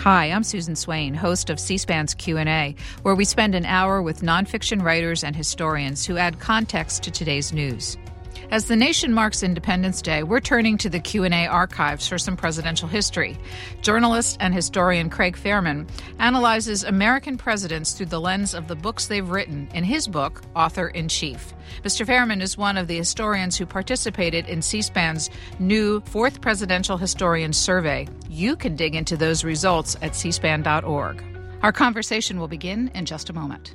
Hi, I'm Susan Swain, host of C-SPAN's Q&A, where we spend an hour with nonfiction writers and historians who add context to today's news. As the nation marks Independence Day, we're turning to the Q&A archives for some presidential history. Journalist and historian Craig Fehrman analyzes American presidents through the lens of the books they've written in his book, Author in Chief. Mr. Fehrman is one of the historians who participated in C-SPAN's new Fourth Presidential Historian Survey. You can dig into those results at cspan.org. Our conversation will begin in just a moment.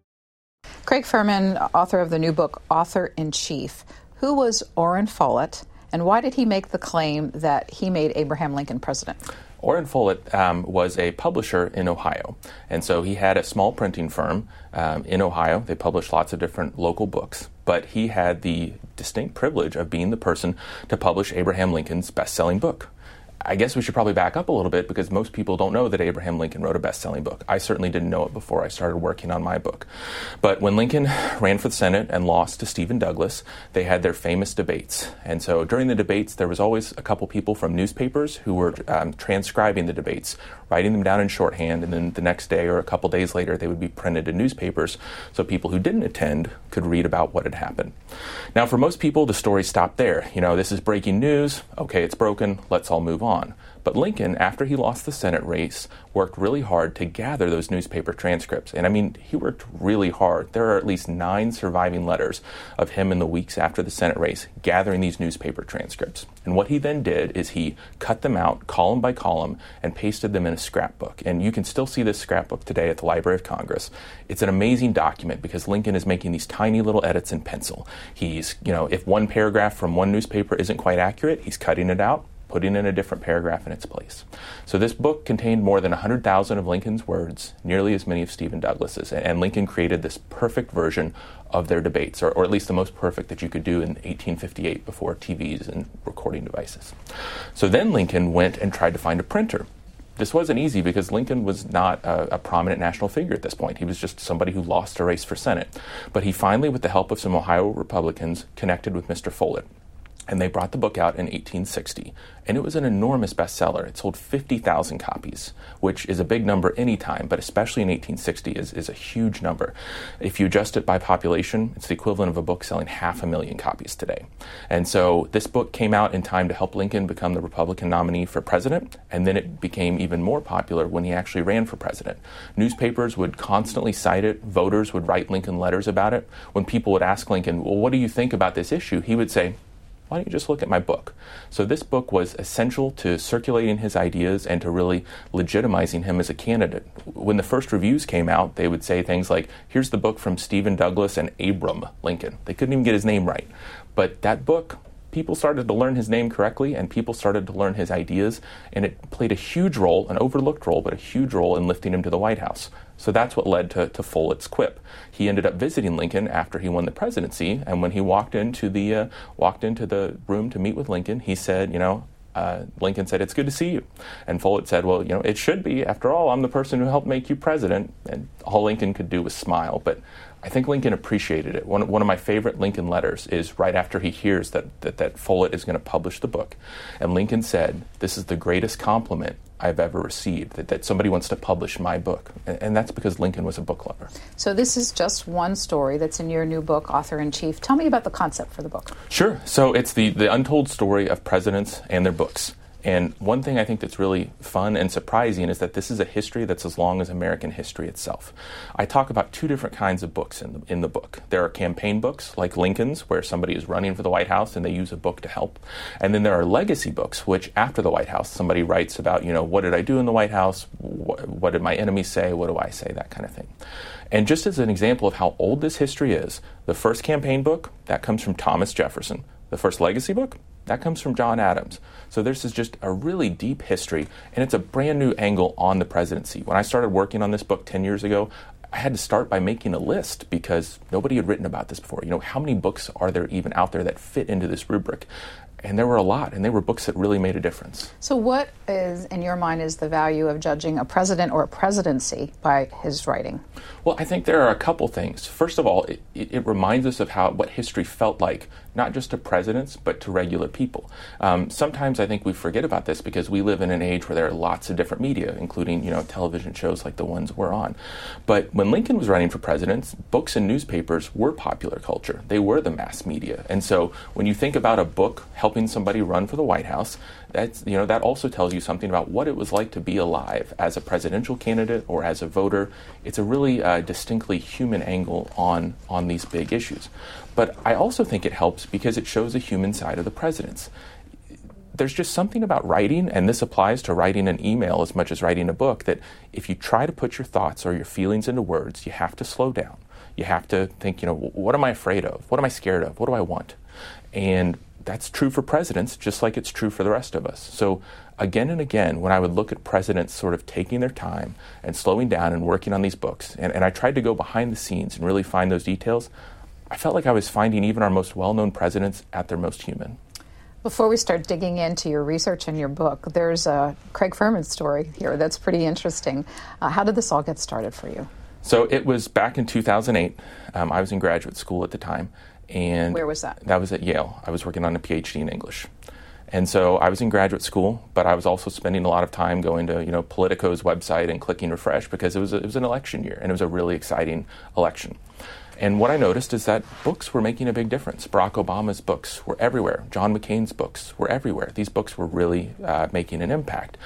Craig Fehrman, author of the new book, Author in Chief. Who was Oran Follett, and why did he make the claim that he made Abraham Lincoln president? Oran Follett um, was a publisher in Ohio. And so he had a small printing firm um, in Ohio. They published lots of different local books. But he had the distinct privilege of being the person to publish Abraham Lincoln's best selling book. I guess we should probably back up a little bit because most people don't know that Abraham Lincoln wrote a best selling book. I certainly didn't know it before I started working on my book. But when Lincoln ran for the Senate and lost to Stephen Douglas, they had their famous debates. And so during the debates, there was always a couple people from newspapers who were um, transcribing the debates, writing them down in shorthand, and then the next day or a couple days later, they would be printed in newspapers so people who didn't attend could read about what had happened. Now, for most people, the story stopped there. You know, this is breaking news. Okay, it's broken. Let's all move on on. But Lincoln, after he lost the Senate race, worked really hard to gather those newspaper transcripts. And I mean, he worked really hard. There are at least nine surviving letters of him in the weeks after the Senate race gathering these newspaper transcripts. And what he then did is he cut them out column by column and pasted them in a scrapbook. And you can still see this scrapbook today at the Library of Congress. It's an amazing document because Lincoln is making these tiny little edits in pencil. He's, you know, if one paragraph from one newspaper isn't quite accurate, he's cutting it out putting in a different paragraph in its place. So this book contained more than 100,000 of Lincoln's words, nearly as many of Stephen Douglas's, and Lincoln created this perfect version of their debates, or, or at least the most perfect that you could do in 1858 before TVs and recording devices. So then Lincoln went and tried to find a printer this wasn't easy because Lincoln was not a, a, prominent national figure at this point. He was just somebody who lost a race for Senate. But he finally, with the help of some Ohio Republicans, connected with Mr. Follett and they brought the book out in 1860 and it was an enormous bestseller. It sold 50000 copies which is a big number any time but especially in 1860 is, is a huge number. If you adjust it by population it's the equivalent of a book selling half a million copies today. And so this book came out in time to help lincoln become the republican nominee for president and then it became even more popular when he actually ran for president. Newspapers would constantly cite it. Voters would write lincoln letters about it. When people would ask lincoln well what do you think about this issue? he would say why don't you just look at my book? So, this book was essential to circulating his ideas and to really legitimizing him as a candidate. When the first reviews came out, they would say things like, Here's the book from Stephen Douglas and Abram Lincoln. They couldn't even get his name right. But that book people started to learn his name correctly and people started to learn his ideas, and it played a huge role, an overlooked role, but a huge role in lifting him to the White House. So that's what led to, to Follett's quip. He ended up visiting Lincoln after he won the presidency, and when he walked into the uh, walked into the room to meet with Lincoln, he said, "You know, uh, Lincoln said, It's good to see you. And Follett said, Well, you know, it should be. After all, I'm the person who helped make you president. And all Lincoln could do was smile. But I think Lincoln appreciated it. One, one of my favorite Lincoln letters is right after he hears that, that, that Follett is going to publish the book. And Lincoln said, This is the greatest compliment I've ever received, that, that somebody wants to publish my book. And, and, that's because Lincoln was a book lover. So, this is just one story that's in your new book, Author in Chief. Tell me about the concept for the book. Sure. So, it's the, the untold story of presidents and their books. And one thing I think that's really fun and surprising is that this is a history that's as long as American history itself. I talk about two different kinds of books in the, in the book. There are campaign books, like Lincoln's, where somebody is running for the White House and they use a book to help. And then there are legacy books, which after the White House, somebody writes about, you know, what did I do in the White House? What, what did my enemies say? What do I say? That kind of thing. And just as an example of how old this history is, the first campaign book, that comes from Thomas Jefferson. The first legacy book, that comes from John Adams. So this is just a really deep history, and it's a brand new angle on the presidency. When I started working on this book 10 years ago, I had to start by making a list because nobody had written about this before. You know, how many books are there even out there that fit into this rubric? and there were a lot, and they were books that really made a difference. So, what is, in your mind, is the value of judging a president or a presidency by his writing? Well, I think there are a couple things. First of all, it, it reminds us of how what history felt like, not just to presidents, but to regular people. Um, sometimes I think we forget about this because we live in an age where there are lots of different media, including you know television shows like the ones we're on. But when Lincoln was running for president, books and newspapers were popular culture. They were the mass media, and so when you think about a book helping somebody run for the White House, that's you know that also tells you something about what it was like to be alive as a presidential candidate or as a voter. It's a really uh, distinctly human angle on on these big issues. But I also think it helps because it shows a human side of the presidents. There's just something about writing, and this applies to writing an email as much as writing a book, that if you try to put your thoughts or your feelings into words, you have to slow down. You have to think, you know, what am I afraid of? What am I scared of? What do I want? And that's true for presidents, just like it's true for the rest of us. So, again and again, when I would look at presidents sort of taking their time and slowing down and working on these books, and, and I tried to go behind the scenes and really find those details, I felt like I was finding even our most well known presidents at their most human. Before we start digging into your research and your book, there's a Craig Fehrman story here that's pretty interesting. Uh, how did this all get started for you? So it was back in 2008. Um, I was in graduate school at the time. And where was that? That was at Yale. I was working on a PhD in English. And so I was in graduate school, but I was also spending a lot of time going to, you know, Politico's website and clicking refresh because it was, a, it was an election year and it was a really exciting election. And what I noticed is that books were making a big difference. Barack Obama's books were everywhere. John McCain's books were everywhere. These books were really uh, making an impact.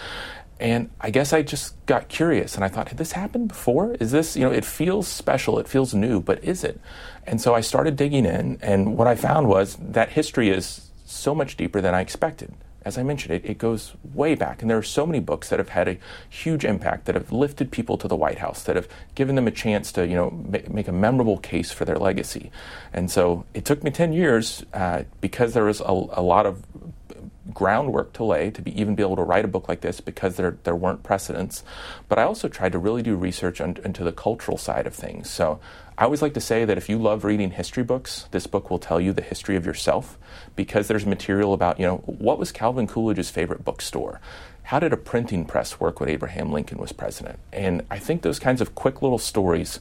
And I guess I just got curious and I thought, had this happened before? Is this, you know, it feels special, it feels new, but is it? And so I started digging in, and what I found was that history is so much deeper than I expected. As I mentioned, it, it goes way back, and there are so many books that have had a huge impact, that have lifted people to the White House, that have given them a chance to, you know, ma- make a memorable case for their legacy. And so it took me 10 years uh, because there was a, a lot of groundwork to lay to be even be able to write a book like this because there there weren't precedents. But I also tried to really do research on, into the cultural side of things. So I always like to say that if you love reading history books, this book will tell you the history of yourself because there's material about, you know, what was Calvin Coolidge's favorite bookstore? How did a printing press work when Abraham Lincoln was president? And I think those kinds of quick little stories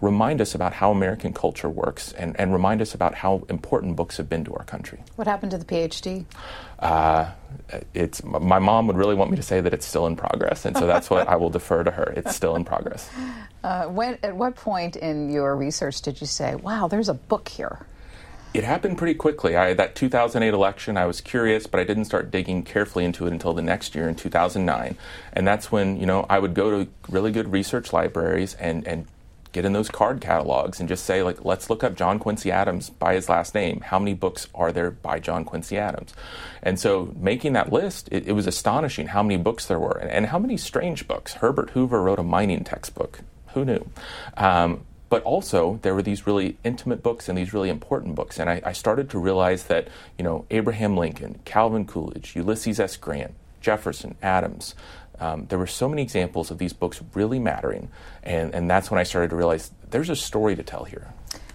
remind us about how American culture works and, and remind us about how important books have been to our country. What happened to the PhD? Uh, it's my mom would really want me to say that it's still in progress, and so that's what I will defer to her. It's still in progress. Uh, when, at what point in your research did you say, "Wow, there's a book here"? It happened pretty quickly. I, that 2008 election, I was curious, but I didn't start digging carefully into it until the next year in 2009. And that's when, you know, I would go to really good research libraries and, and get in those card catalogs and just say like let's look up John Quincy Adams by his last name. How many books are there by John Quincy Adams? And so making that list it, it was astonishing how many books there were and, and, how many strange books. Herbert Hoover wrote a mining textbook. Who knew? Um, but also there were these really intimate books and these really important books. And I, I started to realize that you know Abraham Lincoln Calvin Coolidge Ulysses S. Grant Jefferson Adams um, there were so many examples of these books really mattering, and, and that's when I started to realize there's a story to tell here.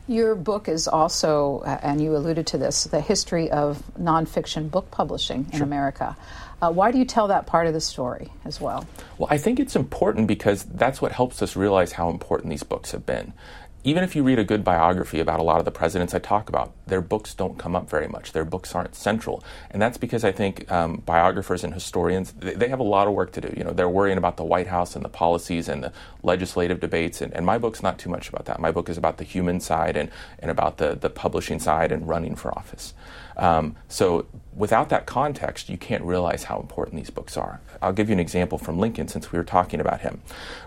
Your book is also, uh, and you alluded to this, the history of nonfiction book publishing in sure. America. Uh, why do you tell that part of the story as well? Well, I think it's important because that's what helps us realize how important these books have been. Even if you read a good biography about a lot of the presidents I talk about, their books don't come up very much. Their books aren't central, and that's because I think um, biographers and historians they, they, have a lot of work to do. You know, they're worrying about the White House and the policies and the legislative debates, and, and my book's not too much about that. My book is about the human side and and about the the publishing side and running for office. Um, so without that context, you can't realize how important these books are. I'll give you an example from Lincoln since we were talking about him.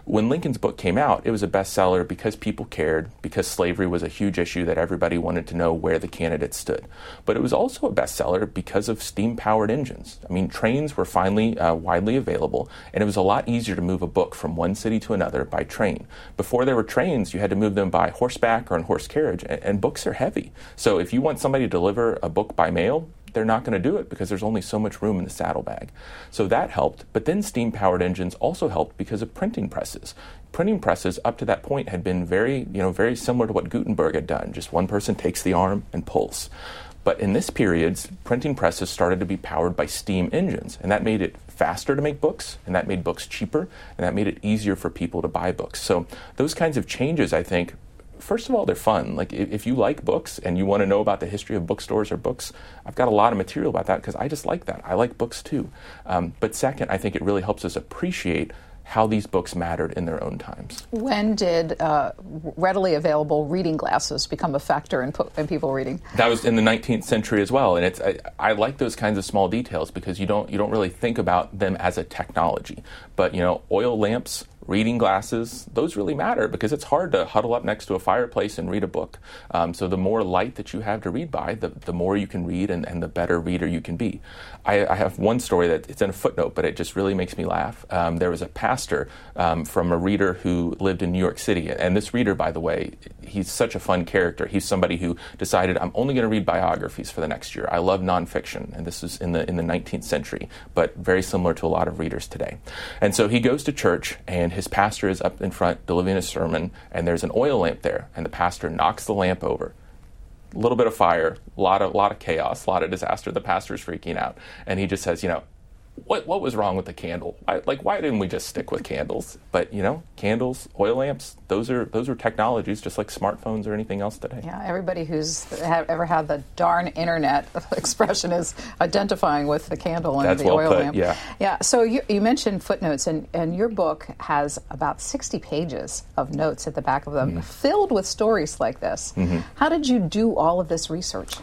When Lincoln's book came out, it was a bestseller because people cared, because slavery was a huge issue that everybody wanted to know where the candidate stood. But it was also a bestseller because of steam powered engines. I mean, trains were finally uh, widely available, and it was a lot easier to move a book from one city to another by train. Before there were trains, you had to move them by horseback or in horse carriage, and, and books are heavy. So if you want somebody to deliver a book by mail, they're not going to do it because there's only so much room in the saddlebag. So that helped. But then steam powered engines also helped because of printing presses. Printing presses up to that point had been very, you know, very similar to what Gutenberg had done. Just one person takes the arm and pulls. But in this period, printing presses started to be powered by steam engines, and that made it faster to make books, and that made books cheaper, and that made it easier for people to buy books. So those kinds of changes, I think, first of all, they're fun. Like if you like books and you want to know about the history of bookstores or books, I've got a lot of material about that because I just like that. I like books too. Um, but second, I think it really helps us appreciate how these books mattered in their own times. When did uh, readily available reading glasses become a factor in, in, people reading? That was in the 19th century as well, and it's I, I, like those kinds of small details because you don't you don't really think about them as a technology. But you know, oil lamps reading glasses, those really matter because it's hard to huddle up next to a fireplace and read a book. Um, so the more light that you have to read by, the, the more you can read and, and the better reader you can be. I, I, have one story that it's in a footnote, but it just really makes me laugh. Um, there was a pastor um, from a reader who lived in New York City. And this reader, by the way, he's such a fun character. He's somebody who decided, I'm only going to read biographies for the next year. I love nonfiction. And this is in the, in the 19th century, but very similar to a lot of readers today. And so he goes to church and his pastor is up in front delivering a sermon, and there's an oil lamp there, and the pastor knocks the lamp over. A little bit of fire, a lot of, lot of chaos, a lot of disaster. The pastor's freaking out. And he just says, you know, what what was wrong with the candle? Why, like why didn't we just stick with candles? But you know, candles, oil lamps, those are those are technologies just like smartphones or anything else today. Yeah, everybody who's ever had the darn internet expression is identifying with the candle and That's the well oil put, lamp. Yeah, yeah. So you, you mentioned footnotes, and and your book has about sixty pages of notes at the back of them, mm-hmm. filled with stories like this. Mm-hmm. How did you do all of this research?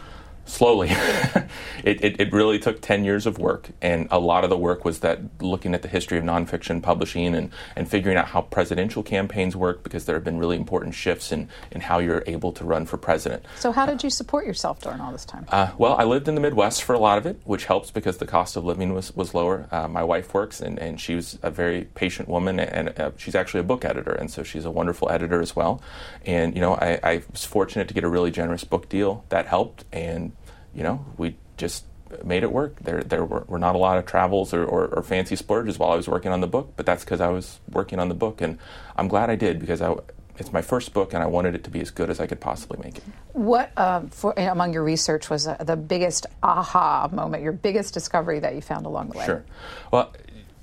Slowly. it, it, it, really took 10 years of work, and a lot of the work was that looking at the history of nonfiction publishing and, and figuring out how presidential campaigns work because there have been really important shifts in, in how you're able to run for president. So, how did you support yourself during all this time? Uh, well, I lived in the Midwest for a lot of it, which helps because the cost of living was, was lower. Uh, my wife works, and, and she was a very patient woman, and uh, she's actually a book editor, and so she's a wonderful editor as well. And, you know, I, I was fortunate to get a really generous book deal that helped, and you know, we just made it work. There, there were, were not a lot of travels or, or, or, fancy splurges while I was working on the book, but that's because I was working on the book, and I'm glad I did because I, it's my first book, and I wanted it to be as good as I could possibly make it. What um, for, among your research was uh, the biggest aha moment, your biggest discovery that you found along the way? Sure. Well,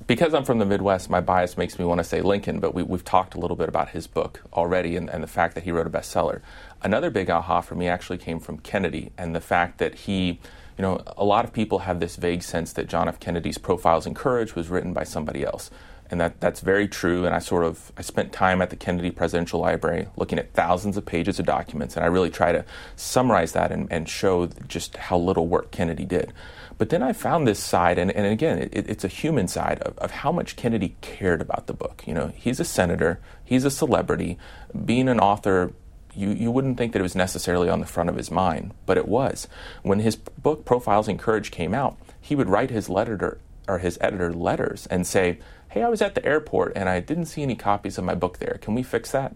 because I'm from the Midwest, my bias makes me want to say Lincoln, but we, have talked a little bit about his book already and, and, the fact that he wrote a bestseller. Another big aha for me actually came from Kennedy and the fact that he, you know, a lot of people have this vague sense that John F. Kennedy's Profiles in Courage was written by somebody else. And that, that's very true. And I sort of I spent time at the Kennedy Presidential Library looking at thousands of pages of documents, and I really try to summarize that and, and show just how little work Kennedy did. But then I found this side, and, and again, it, it's a human side of, of how much Kennedy cared about the book. You know, he's a senator, he's a celebrity. Being an author, you, you wouldn't think that it was necessarily on the front of his mind, but it was. When his book Profiles in Courage came out, he would write his letter or his editor letters and say, "Hey, I was at the airport and I didn't see any copies of my book there. Can we fix that?"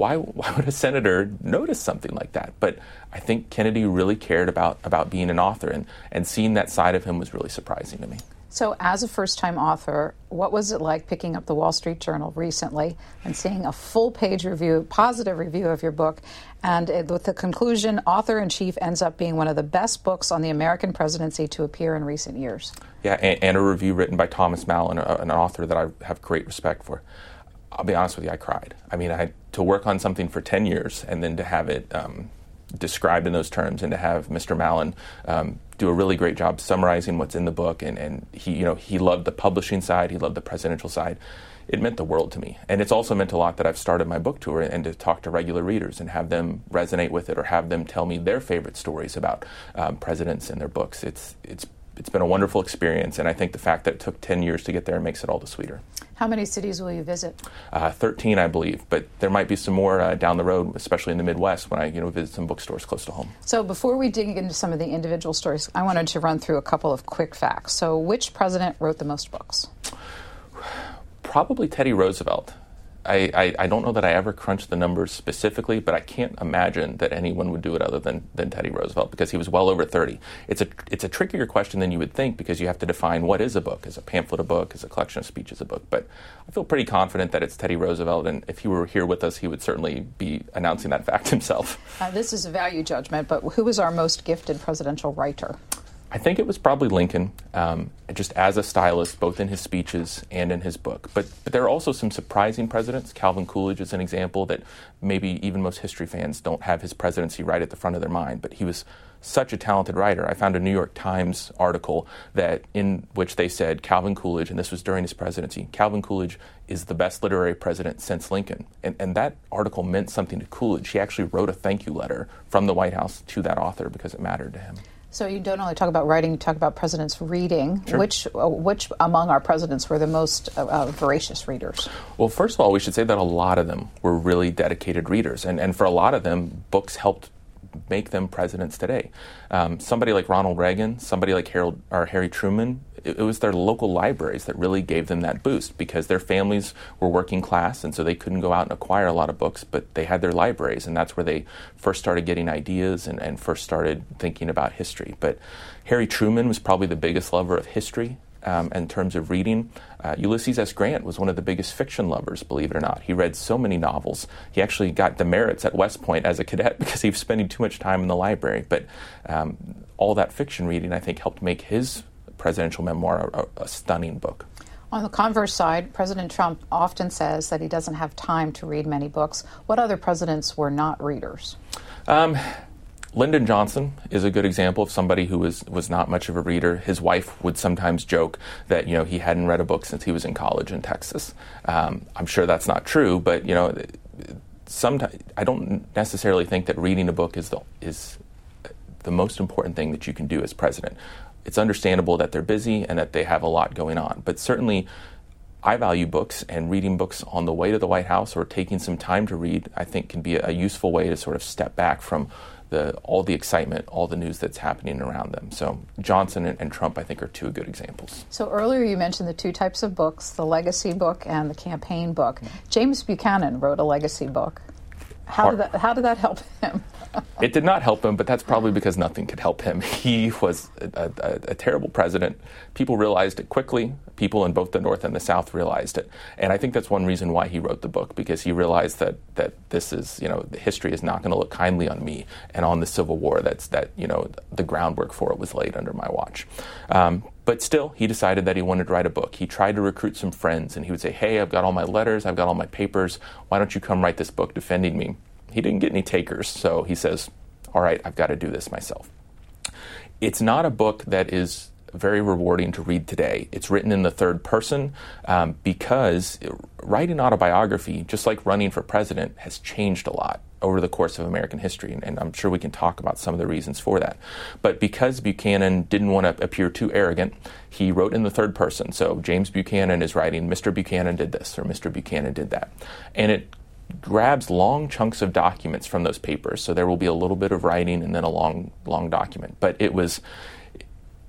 Why, why would a senator notice something like that? But I think Kennedy really cared about, about being an author, and, and seeing that side of him was really surprising to me. So, as a first time author, what was it like picking up the Wall Street Journal recently and seeing a full page review, positive review of your book, and with the conclusion, author in chief ends up being one of the best books on the American presidency to appear in recent years? Yeah, and, and a review written by Thomas Mallon, an author that I have great respect for. I'll be honest with you, I cried. I mean, I to work on something for 10 years and then to have it um, described in those terms and to have Mr. Mallon um, do a really great job summarizing what's in the book. And, and he, you know, he loved the publishing side, he loved the presidential side. It meant the world to me. And it's also meant a lot that I've started my book tour and to talk to regular readers and have them resonate with it or have them tell me their favorite stories about um, presidents and their books. It's, it's it's been a wonderful experience, and I think the fact that it took 10 years to get there makes it all the sweeter. How many cities will you visit? Uh, 13, I believe, but there might be some more uh, down the road, especially in the Midwest when I you know, visit some bookstores close to home. So, before we dig into some of the individual stories, I wanted to run through a couple of quick facts. So, which president wrote the most books? Probably Teddy Roosevelt. I, I, I, don't know that I ever crunched the numbers specifically, but I can't imagine that anyone would do it other than, than Teddy Roosevelt because he was well over 30. It's a, it's a trickier question than you would think because you have to define what is a book. Is a pamphlet a book? Is a collection of speeches a book? But I feel pretty confident that it's Teddy Roosevelt, and if he were here with us, he would certainly be announcing that fact himself. Uh, this is a value judgment, but who was our most gifted presidential writer? I think it was probably Lincoln, um, just as a stylist, both in his speeches and in his book. But, but there are also some surprising presidents. Calvin Coolidge is an example that maybe even most history fans don't have his presidency right at the front of their mind. But he was such a talented writer. I found a New York Times article that in which they said Calvin Coolidge, and this was during his presidency, Calvin Coolidge is the best literary president since Lincoln. And, and that article meant something to Coolidge. He actually wrote a thank you letter from the White House to that author because it mattered to him. So you don't only talk about writing; you talk about presidents reading. Sure. Which uh, which among our presidents were the most uh, uh, voracious readers? Well, first of all, we should say that a lot of them were really dedicated readers, and and for a lot of them, books helped make them presidents today. Um, somebody like Ronald Reagan, somebody like Harold or Harry Truman, it, was their local libraries that really gave them that boost because their families were working class and so they couldn't go out and acquire a lot of books, but they had their libraries and that's where they first started getting ideas and, and first started thinking about history. But Harry Truman was probably the biggest lover of history um, in terms of reading. Uh, Ulysses S. Grant was one of the biggest fiction lovers, believe it or not. He read so many novels. He actually got demerits at West Point as a cadet because he was spending too much time in the library. But um, all that fiction reading, I think, helped make his presidential memoir a, a stunning book. On the converse side, President Trump often says that he doesn't have time to read many books. What other presidents were not readers? Um, Lyndon Johnson is a good example of somebody who was, was not much of a reader. His wife would sometimes joke that you know he hadn't read a book since he was in college in Texas. Um, I'm sure that's not true, but you know, sometimes I don't necessarily think that reading a book is the is the most important thing that you can do as president. It's understandable that they're busy and that they have a lot going on, but certainly I value books, and reading books on the way to the White House or taking some time to read, I think, can be a useful way to sort of step back from the, all the excitement, all the news that's happening around them. So Johnson and, and, Trump, I think, are two good examples. So earlier you mentioned the two types of books, the legacy book and the campaign book. Mm-hmm. James Buchanan wrote a legacy book. How did that, how did that help him? it did not help him, but that's probably because nothing could help him. He was a, a, a, terrible president. People realized it quickly. People in both the North and the South realized it. And I think that's one reason why he wrote the book, because he realized that, that this is, you know, history is not going to look kindly on me and on the Civil War. That's that, you know, the groundwork for it was laid under my watch. Um, but still, he decided that he wanted to write a book. He tried to recruit some friends, and he would say, Hey, I've got all my letters, I've got all my papers. Why don't you come write this book defending me? He didn't get any takers, so he says, All right, I've got to do this myself. It's not a book that is very rewarding to read today. It's written in the third person um, because writing autobiography, just like running for president, has changed a lot over the course of American history, and, and, I'm sure we can talk about some of the reasons for that. But because Buchanan didn't want to appear too arrogant, he wrote in the third person. So James Buchanan is writing, Mr. Buchanan did this, or Mr. Buchanan did that. And it grabs long chunks of documents from those papers. So there will be a little bit of writing and then a long, long document. But it was,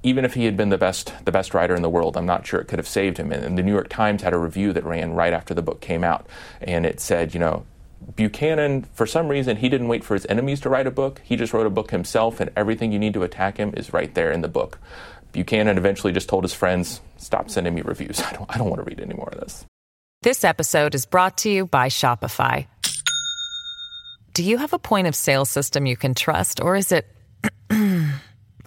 even if he had been the best, the best writer in the world, I'm not sure it could have saved him. And, the New York Times had a review that ran right after the book came out, and it said, you know, Buchanan, for some reason, he didn't wait for his enemies to write a book. He just wrote a book himself, and everything you need to attack him is right there in the book. Buchanan eventually just told his friends, "Stop sending me reviews. I don't, I don't want to read any more of this." This episode is brought to you by Shopify. Do you have a point of sale system you can trust, or is it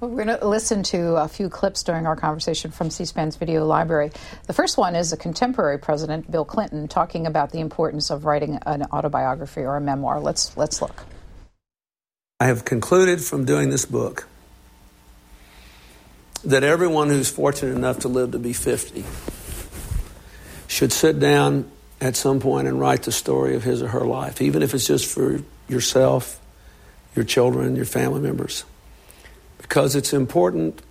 Well, we're going to listen to a few clips during our conversation from C SPAN's video library. The first one is a contemporary president, Bill Clinton, talking about the importance of writing an autobiography or a memoir. Let's, let's look. I have concluded from doing this book that everyone who's fortunate enough to live to be 50 should sit down at some point and write the story of his or her life, even if it's just for yourself, your children, your family members. Because it's important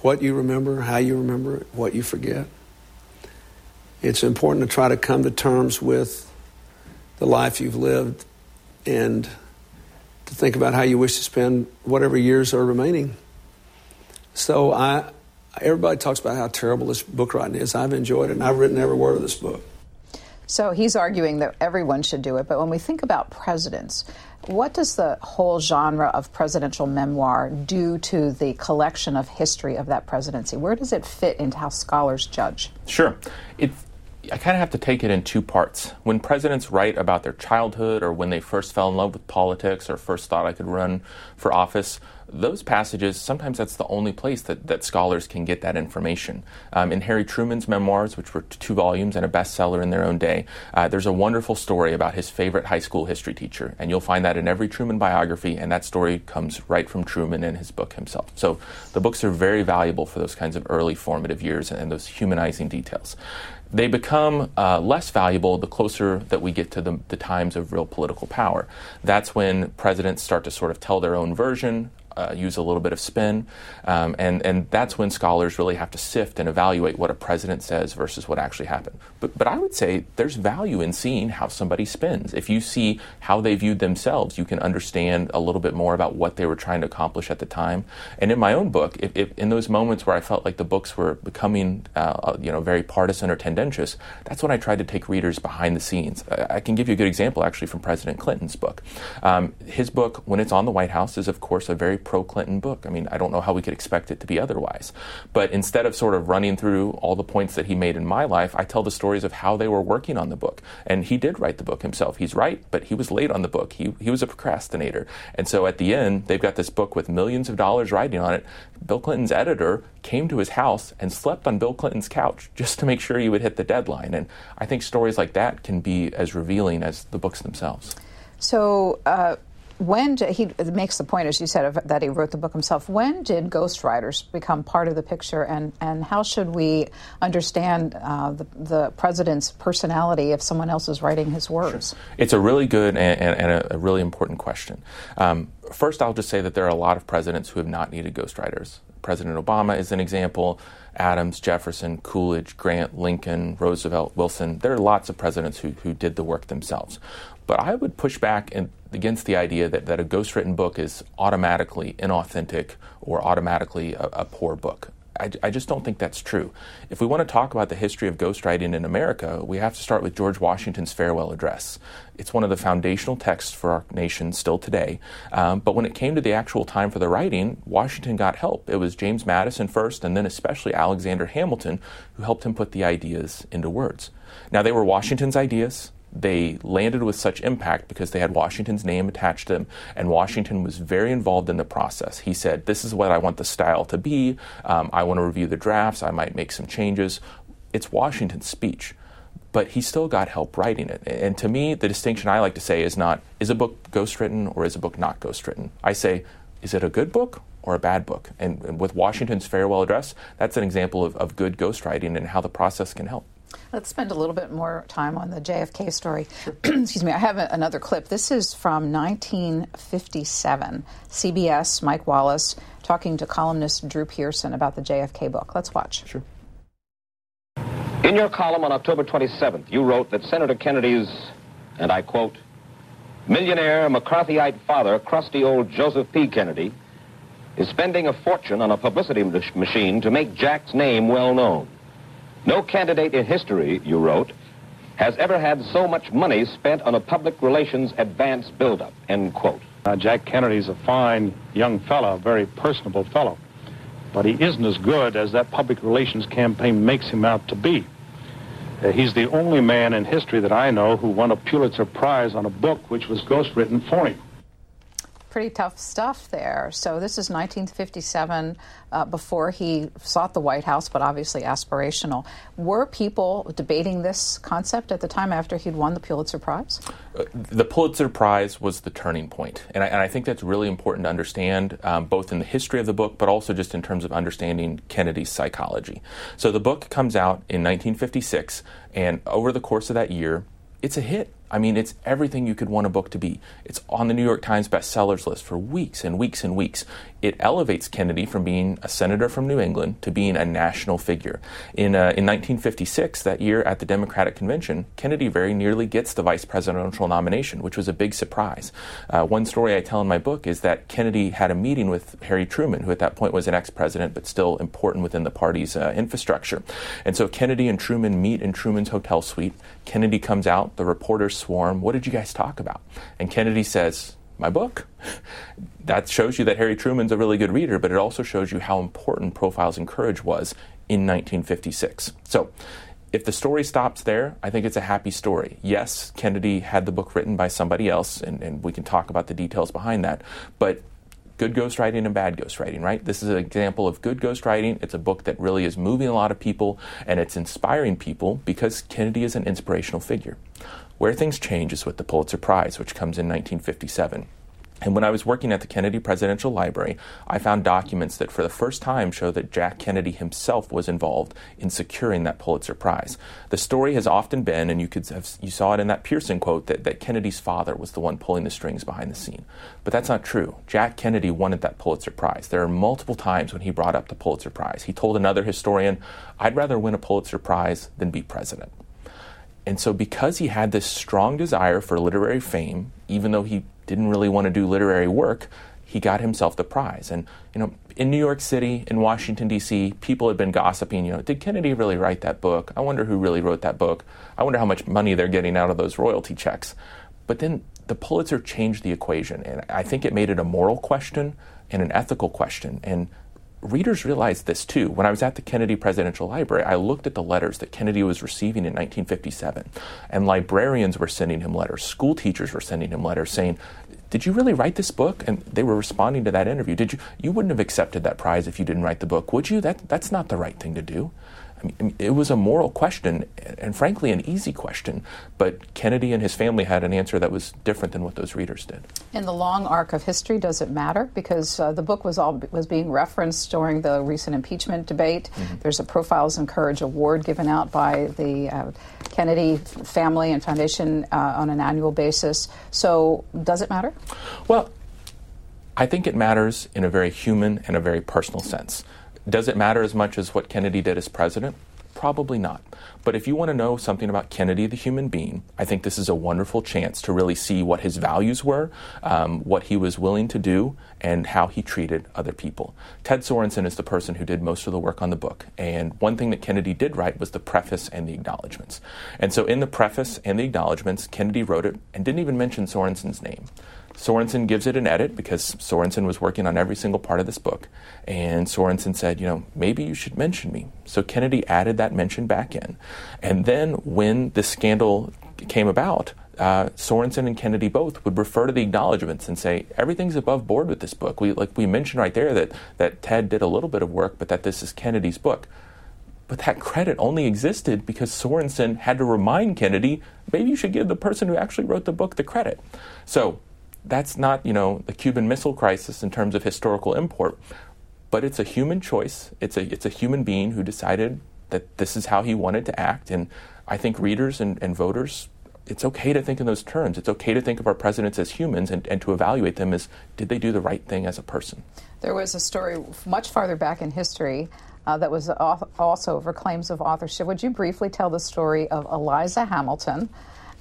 what you remember, how you remember it, what you forget. It's important to try to come to terms with the life you've lived and to think about how you wish to spend whatever years are remaining. So I, everybody talks about how terrible this book writing is. I've enjoyed it, and I've written every word of this book. So he's arguing that everyone should do it. But when we think about presidents, what does the whole genre of presidential memoir do to the collection of history of that presidency? Where does it fit into how scholars judge? Sure. It, I kind of have to take it in two parts. When presidents write about their childhood or when they first fell in love with politics or first thought I could run for office, those passages, sometimes that's the only place that, that scholars can get that information. Um, in Harry Truman's memoirs, which were two volumes and a bestseller in their own day, uh, there's a wonderful story about his favorite high school history teacher. And you'll find that in every Truman biography, and that story comes right from Truman in his book himself. So the books are very valuable for those kinds of early formative years and those humanizing details they become uh, less valuable the closer that we get to the, the, times of real political power. That's when presidents start to sort of tell their own version uh, use a little bit of spin. Um, and, and that's when scholars really have to sift and evaluate what a president says versus what actually happened. But, but I would say there's value in seeing how somebody spins. If you see how they viewed themselves, you can understand a little bit more about what they were trying to accomplish at the time. And in my own book, if, if in those moments where I felt like the books were becoming, uh, uh you know, very partisan or tendentious, that's when I tried to take readers behind the scenes. I, I can give you a good example actually from President Clinton's book. Um, his book, when it's on the White House, is of course a very pro Clinton book. I mean, I don't know how we could expect it to be otherwise. But instead of sort of running through all the points that he made in my life, I tell the stories of how they were working on the book. And he did write the book himself. He's right, but he was late on the book. He, he was a procrastinator. And so at the end, they've got this book with millions of dollars writing on it. Bill Clinton's editor came to his house and slept on Bill Clinton's couch just to make sure he would hit the deadline. And I think stories like that can be as revealing as the books themselves. So, uh, when did, he makes the point, as you said, of, that he wrote the book himself. When did ghostwriters become part of the picture, and, and how should we understand uh, the, the, president's personality if someone else is writing his words? Sure. It's a really good and, and, and a, really important question. Um, first, I'll just say that there are a lot of presidents who have not needed ghostwriters. President Obama is an example. Adams, Jefferson, Coolidge, Grant, Lincoln, Roosevelt, Wilson. There are lots of presidents who, who did the work themselves. But I would push back in, against the idea that, that a ghostwritten book is automatically inauthentic or automatically a, a poor book. I, I, just don't think that's true. If we want to talk about the history of ghostwriting in America, we have to start with George Washington's farewell address. It's one of the foundational texts for our nation still today. Um, but when it came to the actual time for the writing, Washington got help. It was James Madison first, and then especially Alexander Hamilton, who helped him put the ideas into words. Now, they were Washington's ideas they landed with such impact because they had Washington's name attached to them, and Washington was very involved in the process. He said, This is what I want the style to be. Um, I want to review the drafts. I might make some changes. It's Washington's speech. But he still got help writing it. And to me, the distinction I like to say is not is a book ghostwritten or is a book not ghostwritten? I say, is it a good book or a bad book? And, with Washington's farewell address, that's an example of, of good ghostwriting and how the process can help. Let's spend a little bit more time on the JFK story. Excuse me, I have a, another clip. This is from 1957. CBS, Mike Wallace, talking to columnist Drew Pearson about the JFK book. Let's watch. Sure. In your column on October 27th, you wrote that Senator Kennedy's, and I quote, millionaire McCarthyite father, crusty old Joseph P. Kennedy, is spending a fortune on a publicity machine to make Jack's name well known. No candidate in history, you wrote, has ever had so much money spent on a public relations advance buildup, end quote. Uh, Jack Kennedy's a fine young fellow, a very personable fellow. but he isn't as good as that public relations campaign makes him out to be. Uh, he's the only man in history that I know who won a Pulitzer Prize on a book which was ghostwritten for him pretty tough stuff there. So this is 1957, uh, before he sought the White House, but obviously aspirational. Were people debating this concept at the time after he'd won the Pulitzer Prize? Uh, the Pulitzer Prize was the turning point, and I, and I think that's really important to understand, um, both in the history of the book, but also just in terms of understanding Kennedy's psychology. So the book comes out in 1956, and over the course of that year, it's a hit. I mean, it's everything you could want a book to be. It's on the New York Times bestsellers list for weeks and weeks and weeks. It elevates Kennedy from being a senator from New England to being a national figure. In, uh, in 1956, that year at the Democratic Convention, Kennedy very nearly gets the vice presidential nomination, which was a big surprise. Uh, one story I tell in my book is that Kennedy had a meeting with Harry Truman, who at that point was an ex president but still important within the party's uh, infrastructure. And so Kennedy and Truman meet in Truman's hotel suite. Kennedy comes out, the reporters swarm. What did you guys talk about? And Kennedy says, My book. that shows you that Harry Truman's a really good reader, but it also shows you how important Profiles in Courage was in 1956. So, if the story stops there, I think it's a happy story. Yes, Kennedy had the book written by somebody else, and, and we can talk about the details behind that. But good ghostwriting and bad ghostwriting, right? This is an example of good ghostwriting. It's a book that really is moving a lot of people and it's inspiring people because Kennedy is an inspirational figure. Where things change is with the Pulitzer Prize, which comes in 1957. And when I was working at the Kennedy Presidential Library, I found documents that for the first time show that Jack Kennedy himself was involved in securing that Pulitzer Prize. The story has often been, and you could have, you saw it in that Pearson quote, that, that Kennedy's father was the one pulling the strings behind the scene. But that's not true. Jack Kennedy wanted that Pulitzer Prize. There are multiple times when he brought up the Pulitzer Prize. He told another historian, I'd rather win a Pulitzer Prize than be president. And so, because he had this strong desire for literary fame, even though he didn't really want to do literary work, he got himself the prize. And, you know, in New York City, in Washington, D.C., people had been gossiping, you know, did Kennedy really write that book? I wonder who really wrote that book. I wonder how much money they're getting out of those royalty checks. But then the Pulitzer changed the equation, and I think it made it a moral question and an ethical question. And readers realized this too. When I was at the Kennedy Presidential Library, I looked at the letters that Kennedy was receiving in 1957, and librarians were sending him letters, school teachers were sending him letters saying, did you really write this book? And they were responding to that interview. Did you? You wouldn't have accepted that prize if you didn't write the book, would you? That that's not the right thing to do. I mean, it was a moral question, and frankly, an easy question. But Kennedy and his family had an answer that was different than what those readers did. In the long arc of history, does it matter? Because uh, the book was all was being referenced during the recent impeachment debate. Mm-hmm. There's a Profiles in Courage award given out by the uh, Kennedy family and foundation uh, on an annual basis. So, does it matter? Well, I think it matters in a very human and a very personal sense. Does it matter as much as what Kennedy did as president? Probably not. But if you want to know something about Kennedy, the human being, I think this is a wonderful chance to really see what his values were, um, what he was willing to do, and how he treated other people. Ted Sorensen is the person who did most of the work on the book. And one thing that Kennedy did write was the preface and the acknowledgments. And so in the preface and the acknowledgments, Kennedy wrote it and didn't even mention Sorensen's name. Sorensen gives it an edit because Sorensen was working on every single part of this book. And Sorensen said, you know, maybe you should mention me. So Kennedy added that mention back in. And then when the scandal came about, uh, Sorensen and Kennedy both would refer to the acknowledgments and say everything's above board with this book. We like we mentioned right there that that Ted did a little bit of work, but that this is Kennedy's book. But that credit only existed because Sorensen had to remind Kennedy, maybe you should give the person who actually wrote the book the credit. So that's not, you know, the Cuban Missile Crisis in terms of historical import, but it's a human choice. It's a it's a human being who decided that this is how he wanted to act, and I think readers and, and voters. It's okay to think in those terms. It's okay to think of our presidents as humans and, and to evaluate them as did they do the right thing as a person. There was a story much farther back in history uh, that was also over claims of authorship. Would you briefly tell the story of Eliza Hamilton?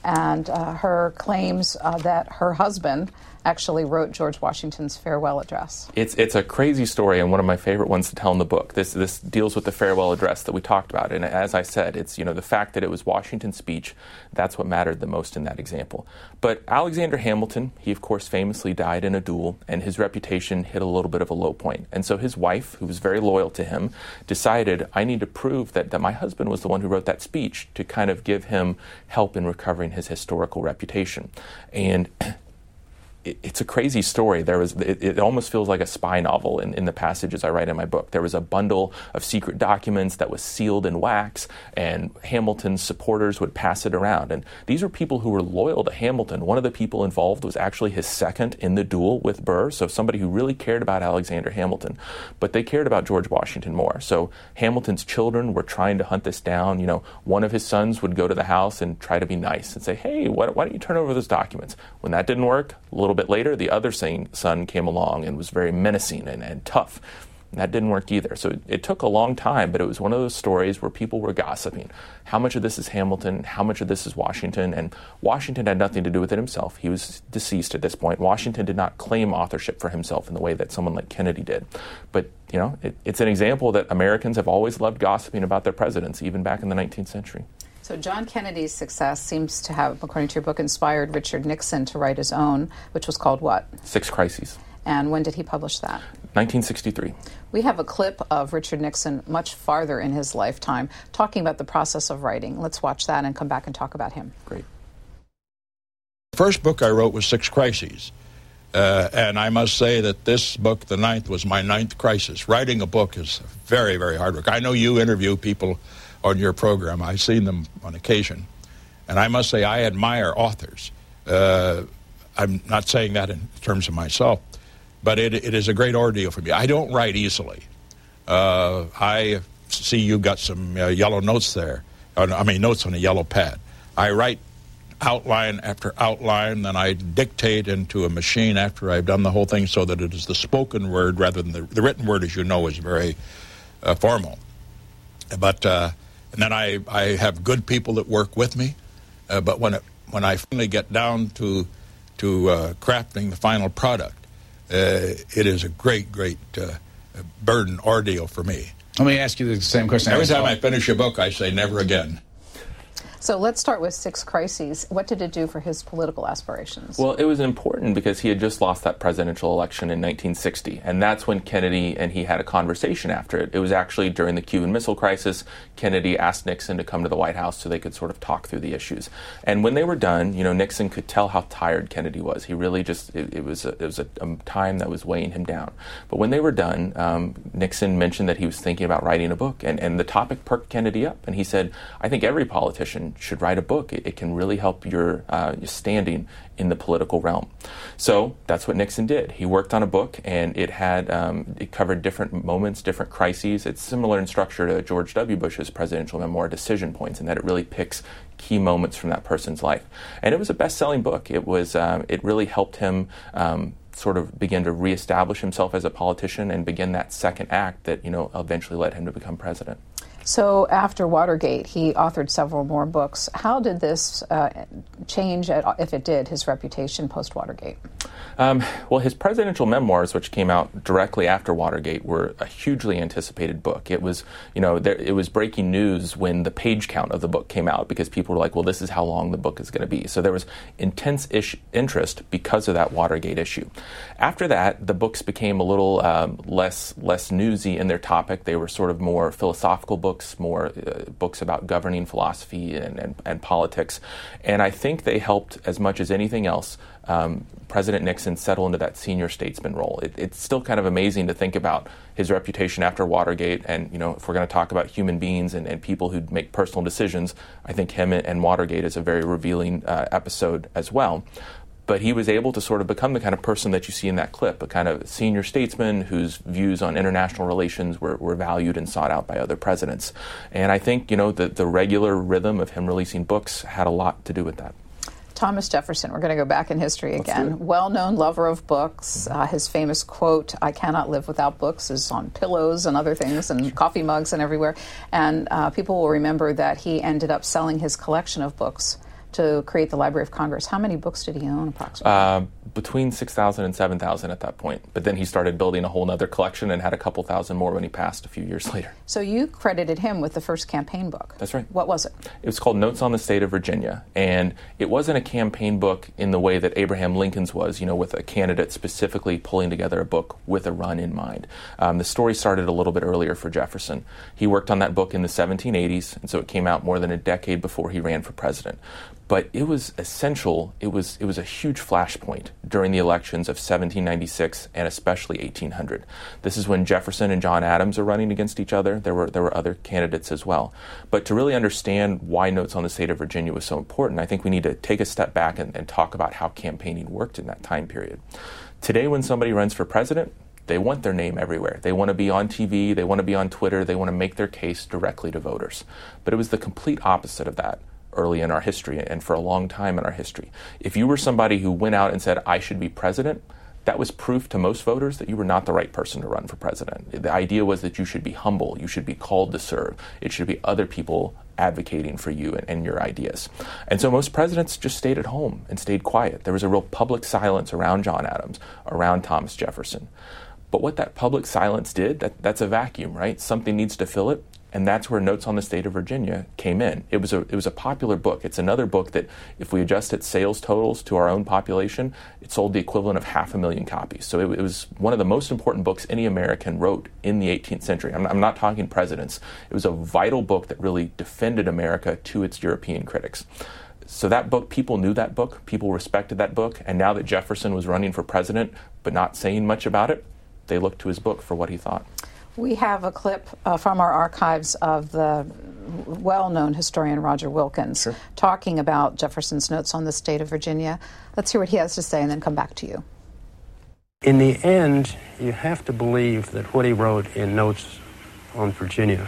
And uh, her claims uh, that her husband actually wrote George Washington's farewell address. It's it's a crazy story and one of my favorite ones to tell in the book. This this deals with the farewell address that we talked about, and as I said, it's you know the fact that it was Washington's speech that's what mattered the most in that example. But Alexander Hamilton, he of course famously died in a duel, and his reputation hit a little bit of a low point. And so his wife, who was very loyal to him, decided I need to prove that that my husband was the one who wrote that speech to kind of give him help in recovering his historical reputation. And it's a crazy story. There was, it, it, almost feels like a spy novel in, in the passages I write in my book. There was a bundle of secret documents that was sealed in wax, and Hamilton's supporters would pass it around. And these were people who were loyal to Hamilton. One of the people involved was actually his second in the duel with Burr, so somebody who really cared about Alexander Hamilton. But they cared about George Washington more. So Hamilton's children were trying to hunt this down. You know, one of his sons would go to the house and try to be nice and say, "Hey, why, why don't you turn over those documents?" When that didn't work, a little bit later, the other son came along and was very menacing and, and tough. And that didn't work either. So it, it, took a long time, but it was one of those stories where people were gossiping. How much of this is Hamilton? How much of this is Washington? And Washington had nothing to do with it himself. He was deceased at this point. Washington did not claim authorship for himself in the way that someone like Kennedy did. But, you know, it, it's an example that Americans have always loved gossiping about their presidents, even back in the 19th century. So, John Kennedy's success seems to have, according to your book, inspired Richard Nixon to write his own, which was called what? Six Crises. And when did he publish that? 1963. We have a clip of Richard Nixon much farther in his lifetime talking about the process of writing. Let's watch that and come back and talk about him. Great. The first book I wrote was Six Crises. Uh, and I must say that this book, the ninth, was my ninth crisis. Writing a book is very, very hard work. I know you interview people on your program. I've seen them on occasion. And I must say, I admire authors. Uh, I'm not saying that in terms of myself, but it, it is a great ordeal for me. I don't write easily. Uh, I see you've got some uh, yellow notes there. I mean, notes on a yellow pad. I write outline after outline, then I dictate into a machine after I've done the whole thing so that it is the spoken word rather than the, the written word, as you know, is very uh, formal. But uh, and then I, I have good people that work with me. Uh, but when it, when I finally get down to to uh, crafting the final product, uh, it is a great, great uh, burden ordeal for me. Let me ask you the same question. Every time I finish a book, I say never again. So let's start with Six Crises. What did it do for his political aspirations? Well, it was important because he had just lost that presidential election in 1960, and that's when Kennedy and he had a conversation after it. It was actually during the Cuban Missile Crisis. Kennedy asked Nixon to come to the White House so they could sort of talk through the issues. And when they were done, you know, Nixon could tell how tired Kennedy was. He really just it, it was a, it was a, a, time that was weighing him down. But when they were done, um, Nixon mentioned that he was thinking about writing a book, and, and the topic perked Kennedy up, and he said, "I think every politician." Should write a book. It, it can really help your, uh, your standing in the political realm. So that's what Nixon did. He worked on a book, and it had um, it covered different moments, different crises. It's similar in structure to George W. Bush's presidential memoir, Decision Points, in that it really picks key moments from that person's life. And it was a best-selling book. It was um, it really helped him. Um, sort of begin to reestablish himself as a politician and begin that second act that you know eventually led him to become president. So after Watergate, he authored several more books. How did this uh, change, if it did, his reputation post Watergate? Um, well, his presidential memoirs, which came out directly after Watergate, were a hugely anticipated book. It was, you know, there, it was breaking news when the page count of the book came out because people were like, "Well, this is how long the book is going to be." So there was intense ish- interest because of that Watergate issue. After that, the books became a little um, less less newsy in their topic. They were sort of more philosophical books, more uh, books about governing philosophy and, and, and politics, and I think they helped as much as anything else um, President Nixon settle into that senior statesman role. It, it's still kind of amazing to think about his reputation after Watergate. And, you know, if we're going to talk about human beings and, and people who make personal decisions, I think him and, Watergate is a very revealing uh, episode as well. But he was able to sort of become the kind of person that you see in that clip, a kind of senior statesman whose views on international relations were, were valued and sought out by other presidents. And I think, you know, the, the regular rhythm of him releasing books had a lot to do with that. Thomas Jefferson, we're going to go back in history again. Well known lover of books. Uh, his famous quote, I cannot live without books, is on pillows and other things and coffee mugs and everywhere. And uh, people will remember that he ended up selling his collection of books to create the Library of Congress. How many books did he own approximately? Uh, between 6,000 and 7,000 at that point. But then he started building a whole other collection and had a couple thousand more when he passed a few years later. So you credited him with the first campaign book. That's right. What was it? It was called Notes on the State of Virginia. And it wasn't a campaign book in the way that Abraham Lincoln's was, you know, with a candidate specifically pulling together a book with a run in mind. Um, the story started a little bit earlier for Jefferson. He worked on that book in the 1780s, and so it came out more than a decade before he ran for president but it was essential. It was it was a huge flashpoint during the elections of 1796 and especially 1800. This is when Jefferson and John Adams are running against each other. There were there were other candidates as well. But to really understand why Notes on the State of Virginia was so important, I think we need to take a step back and, and talk about how campaigning worked in that time period. Today, when somebody runs for president, they want their name everywhere. They want to be on TV, they want to be on Twitter, they want to make their case directly to voters. But it was the complete opposite of that early in our history and for a long time in our history. If you were somebody who went out and said, I should be president, that was proof to most voters that you were not the right person to run for president. The idea was that you should be humble, you should be called to serve, it should be other people advocating for you and, and, your ideas. And so most presidents just stayed at home and stayed quiet. There was a real public silence around John Adams, around Thomas Jefferson. But what that public silence did, that, that's a vacuum, right? Something needs to fill it and that's where Notes on the State of Virginia came in. It was a it was a popular book. It's another book that, if we adjust its sales totals to our own population, it sold the equivalent of half a million copies. So it, it was one of the most important books any American wrote in the 18th century. I'm, I'm not talking presidents. It was a vital book that really defended America to its European critics. So that book, people knew that book, people respected that book, and now that Jefferson was running for president but not saying much about it, they looked to his book for what he thought. We have a clip uh, from our archives of the well known historian Roger Wilkins sure. talking about Jefferson's notes on the state of Virginia. Let's hear what he has to say and then come back to you. In the end, you have to believe that what he wrote in Notes on Virginia,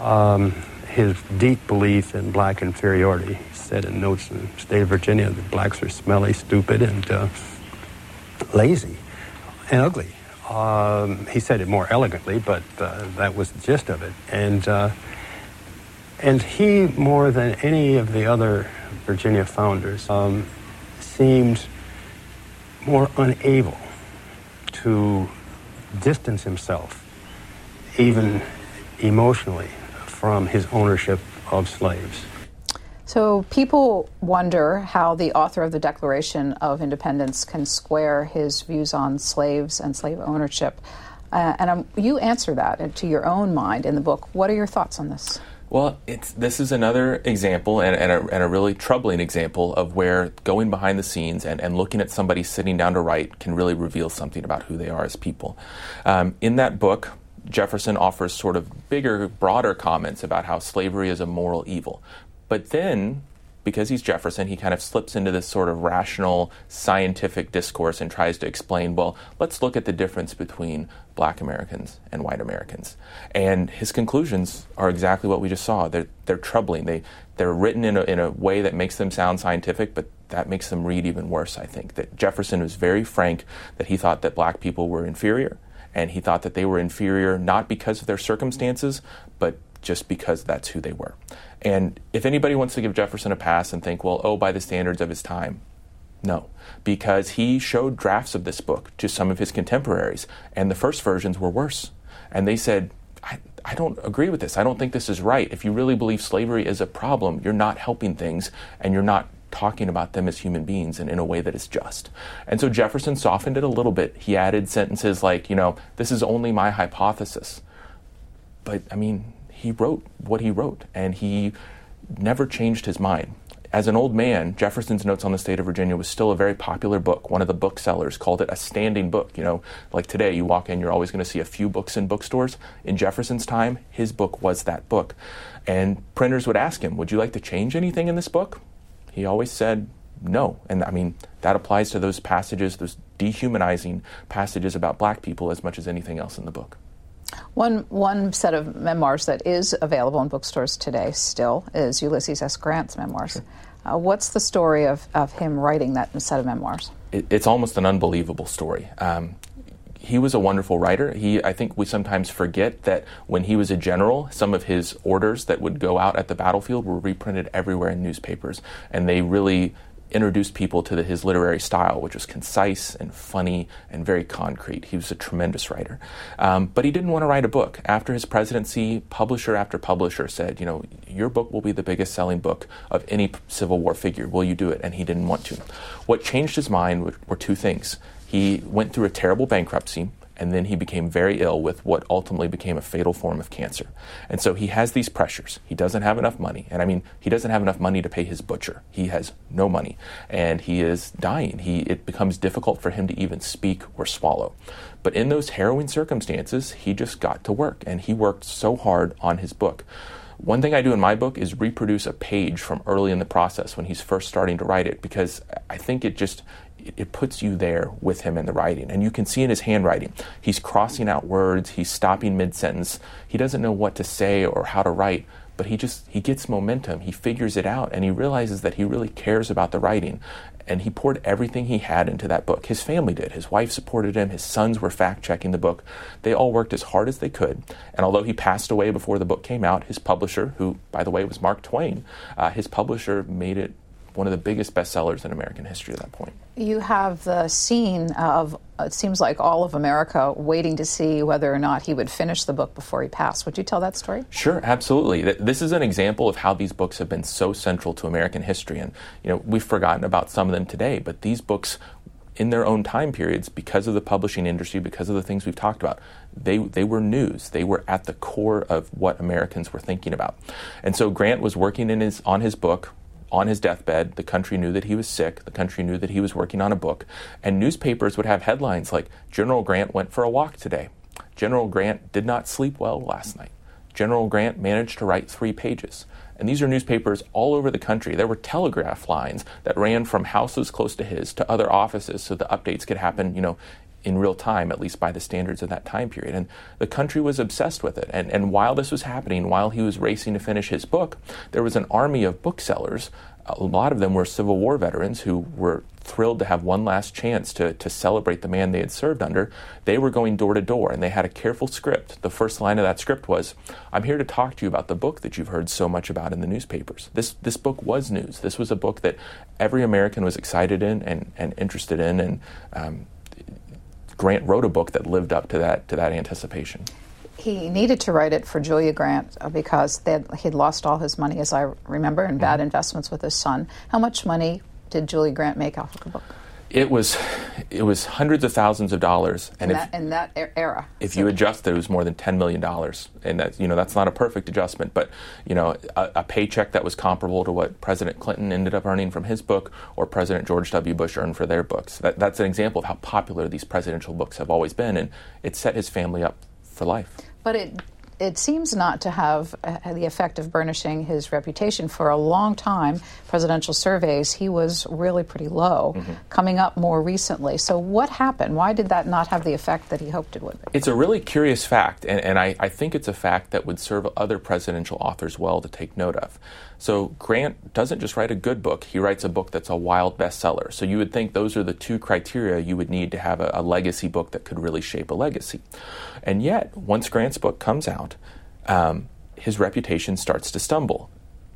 um, his deep belief in black inferiority, he said in Notes on the State of Virginia that blacks are smelly, stupid, and uh, lazy and ugly. Um, he said it more elegantly, but uh, that was the gist of it. And uh, and he, more than any of the other Virginia founders, um, seemed more unable to distance himself, even emotionally, from his ownership of slaves. So people wonder how the author of the Declaration of Independence can square his views on slaves and slave ownership. Uh, and um, you answer that to your own mind in the book. What are your thoughts on this? Well, this is another example and, and, a, and, a, really troubling example of where going behind the scenes and, and, looking at somebody sitting down to write can really reveal something about who they are as people. Um, in that book, Jefferson offers sort of bigger, broader comments about how slavery is a moral evil. But then, because he's Jefferson, he kind of slips into this sort of rational scientific discourse and tries to explain, well, let's look at the difference between black Americans and white Americans. And his conclusions are exactly what we just saw. They're, they're troubling. They, they're written in a, in a way that makes them sound scientific, but that makes them read even worse, I think. That Jefferson was very frank that he thought that black people were inferior, and he thought that they were inferior not because of their circumstances, but just because that's who they were. And if anybody wants to give Jefferson a pass and think, well, oh, by the standards of his time, no, because he showed drafts of this book to some of his contemporaries, and the first versions were worse. And they said, I, I don't agree with this. I don't think this is right. If you really believe slavery is a problem, you're not helping things, and you're not talking about them as human beings and in a way that is just. And so Jefferson softened it a little bit. He added sentences like, you know, this is only my hypothesis. But I mean, he wrote what he wrote, and he never changed his mind. As an old man, Jefferson's Notes on the State of Virginia was still a very popular book. One of the booksellers called it a standing book. You know, like today, you walk in, you're always going to see a few books in bookstores. In Jefferson's time, his book was that book. And printers would ask him, Would you like to change anything in this book? He always said, no. And I mean, that applies to those passages, those dehumanizing passages about black people as much as anything else in the book. One, one set of memoirs that is available in bookstores today still is Ulysses S. Grant's memoirs. Sure. Uh, what's the story of, of him writing that set of memoirs? It, it's almost an unbelievable story. Um, he was a wonderful writer. He, I think we sometimes forget that when he was a general, some of his orders that would go out at the battlefield were reprinted everywhere in newspapers, and they really introduced people to the, his literary style, which was concise and funny and very concrete. He was a tremendous writer. Um, but he didn't want to write a book. After his presidency, publisher after publisher said, you know, your book will be the biggest selling book of any Civil War figure. Will you do it? And he didn't want to. What changed his mind were two things. He went through a terrible bankruptcy and then he became very ill with what ultimately became a fatal form of cancer. And so he has these pressures. He doesn't have enough money. And I mean, he doesn't have enough money to pay his butcher. He has no money. And he is dying. He, it becomes difficult for him to even speak or swallow. But in those harrowing circumstances, he just got to work. And he worked so hard on his book. One thing I do in my book is reproduce a page from early in the process when he's first starting to write it because I think it just it puts you there with him in the writing. And you can see in his handwriting, he's crossing out words, he's stopping mid sentence. He doesn't know what to say or how to write, but he just he gets momentum. He figures it out and he realizes that he really cares about the writing. And he poured everything he had into that book. His family did. His wife supported him. His sons were fact checking the book. They all worked as hard as they could. And although he passed away before the book came out, his publisher, who, by the way, was Mark Twain, uh, his publisher made it one of the biggest bestsellers in American history at that point. You have the scene of, it seems like all of America waiting to see whether or not he would finish the book before he passed. Would you tell that story? Sure, absolutely. This is an example of how these books have been so central to American history. And, you know, we've forgotten about some of them today, but these books in their own time periods, because of the publishing industry, because of the things we've talked about, they, they were news. They were at the core of what Americans were thinking about. And so Grant was working in his, on his book on his deathbed. The country knew that he was sick. The country knew that he was working on a book. And newspapers would have headlines like General Grant went for a walk today. General Grant did not sleep well last night. General Grant managed to write three pages. And these are newspapers all over the country. There were telegraph lines that ran from houses close to his to other offices so the updates could happen, you know, in real time, at least by the standards of that time period. And the country was obsessed with it. And, and while this was happening, while he was racing to finish his book, there was an army of booksellers. A lot of them were Civil War veterans who were thrilled to have one last chance to, to celebrate the man they had served under. They were going door to door and they had a careful script. The first line of that script was I'm here to talk to you about the book that you've heard so much about in the newspapers. This, this book was news. This was a book that every American was excited in and, and interested in. And um, Grant wrote a book that lived up to that to that anticipation. He needed to write it for Julia Grant uh, because he'd lost all his money, as I remember, in bad mm-hmm. investments with his son. How much money did Julia Grant make off of the book? It was, it was hundreds of thousands of dollars, and in, if, that, in that era. If so. you adjust it, it was more than ten million dollars, and that you know that's not a perfect adjustment, but you know a, a, paycheck that was comparable to what President Clinton ended up earning from his book, or President George W. Bush earned for their books. That, that's an example of how popular these presidential books have always been, and it set his family up for life. But it it seems not to have uh, the effect of burnishing his reputation. For a long time, presidential surveys, he was really pretty low, mm-hmm. coming up more recently. So, what happened? Why did that not have the effect that he hoped it would? Be? It's a really curious fact, and, and I, I think it's a fact that would serve other presidential authors well to take note of. So Grant doesn't just write a good book, he writes a book that's a wild bestseller. So you would think those are the two criteria you would need to have a, a legacy book that could really shape a legacy. And yet, once Grant's book comes out, um, his reputation starts to stumble.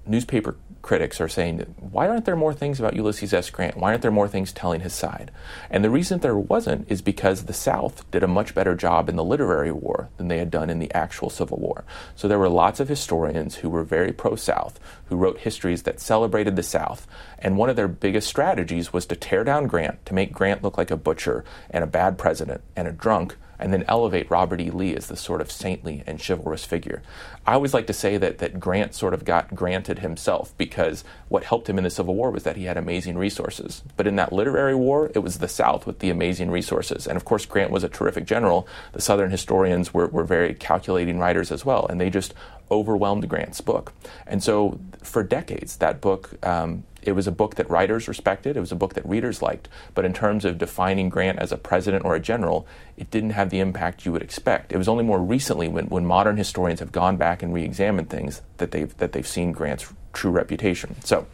Newspaper critics are saying, why aren't there more things about Ulysses S. Grant? Why aren't there more things telling his side? And the reason there wasn't is because the South did a much better job in the literary war than they had done in the actual Civil War. So there were lots of historians who were very pro South, who wrote histories that celebrated the South. And one of their biggest strategies was to tear down Grant, to make Grant look like a butcher and a bad president and a drunk and then elevate Robert E. Lee as the sort of saintly and chivalrous figure. I always like to say that, that Grant sort of got granted himself because what helped him in the Civil War was that he had amazing resources. But in that literary war, it was the South with the amazing resources. And of course, Grant was a terrific general. The Southern historians were, were very calculating writers as well, and they just overwhelmed Grant's book. And so for decades, that book um, it was a book that writers respected, it was a book that readers liked, but in terms of defining Grant as a president or a general, it didn't have the impact you would expect. It was only more recently when, when modern historians have gone back and re examined things that they've, that they've seen Grant's true reputation. So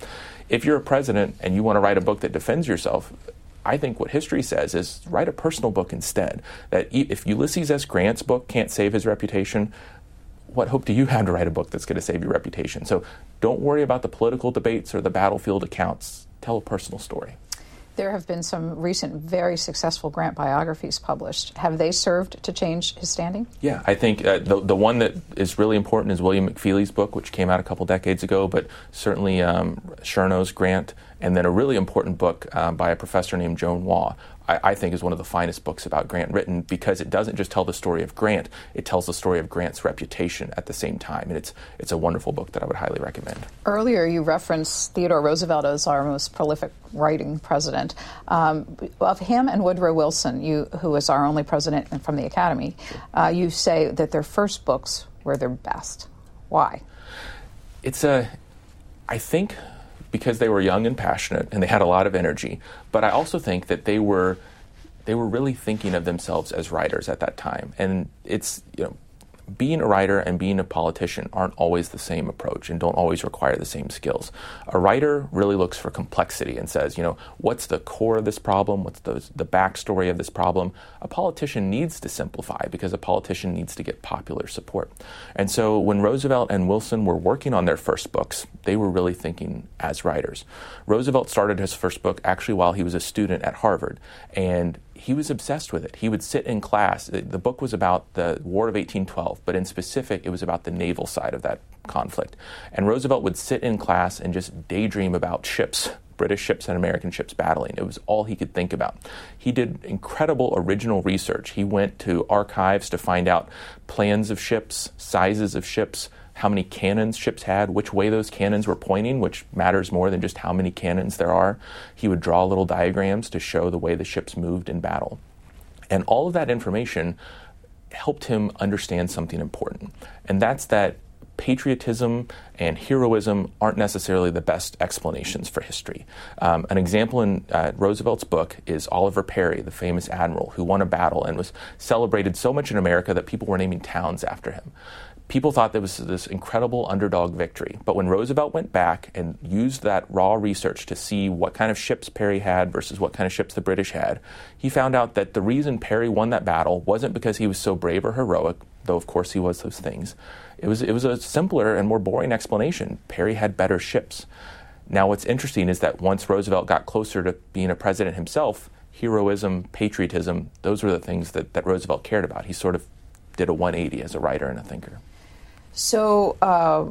if you're a president and you want to write a book that defends yourself, I think what history says is write a personal book instead. That if Ulysses S. Grant's book can't save his reputation, what hope do you have to write a book that's going to save your reputation? So don't worry about the political debates or the battlefield accounts. Tell a personal story. There have been some recent, very successful Grant biographies published. Have they served to change his standing? Yeah, I think uh, the, the one that is really important is William McFeely's book, which came out a couple decades ago, but certainly um, Chernow's Grant, and then a really important book uh, by a professor named Joan Waugh I, I, think is one of the finest books about Grant written because it doesn't just tell the story of Grant, it tells the story of Grant's reputation at the same time. And it's, it's a wonderful book that I would highly recommend. Earlier, you referenced Theodore Roosevelt as our most prolific writing president. Um, of him and Woodrow Wilson, you, who was our only president from the Academy, uh, you say that their first books were their best. Why? It's a, I think because they were young and passionate and they had a lot of energy. But I also think that they were they were really thinking of themselves as writers at that time. And it's you know being a writer and being a politician aren't always the same approach and don't always require the same skills. A writer really looks for complexity and says, you know, what's the core of this problem? What's the, the backstory of this problem? A politician needs to simplify because a politician needs to get popular support. And so when Roosevelt and Wilson were working on their first books, they were really thinking as writers. Roosevelt started his first book actually while he was a student at Harvard. And he was obsessed with it. He would sit in class. The book was about the War of 1812, but in specific, it was about the naval side of that conflict. And Roosevelt would sit in class and just daydream about ships, British ships and American ships battling. It was all he could think about. He did incredible original research. He went to archives to find out plans of ships, sizes of ships, how many cannons ships had, which way those cannons were pointing, which matters more than just how many cannons there are. He would draw little diagrams to show the way the ships moved in battle. And all of that information helped him understand something important, and that's that patriotism and heroism aren't necessarily the best explanations for history. Um, an example in uh, Roosevelt's book is Oliver Perry, the famous admiral who won a battle and was celebrated so much in America that people were naming towns after him people thought there was this incredible underdog victory. But when Roosevelt went back and used that raw research to see what kind of ships Perry had versus what kind of ships the British had, he found out that the reason Perry won that battle wasn't because he was so brave or heroic, though of course he was those things. It was, it was a simpler and more boring explanation. Perry had better ships. Now, what's interesting is that once Roosevelt got closer to being a president himself, heroism, patriotism, those were the things that, that Roosevelt cared about. He sort of did a 180 as a writer and a thinker. So, uh,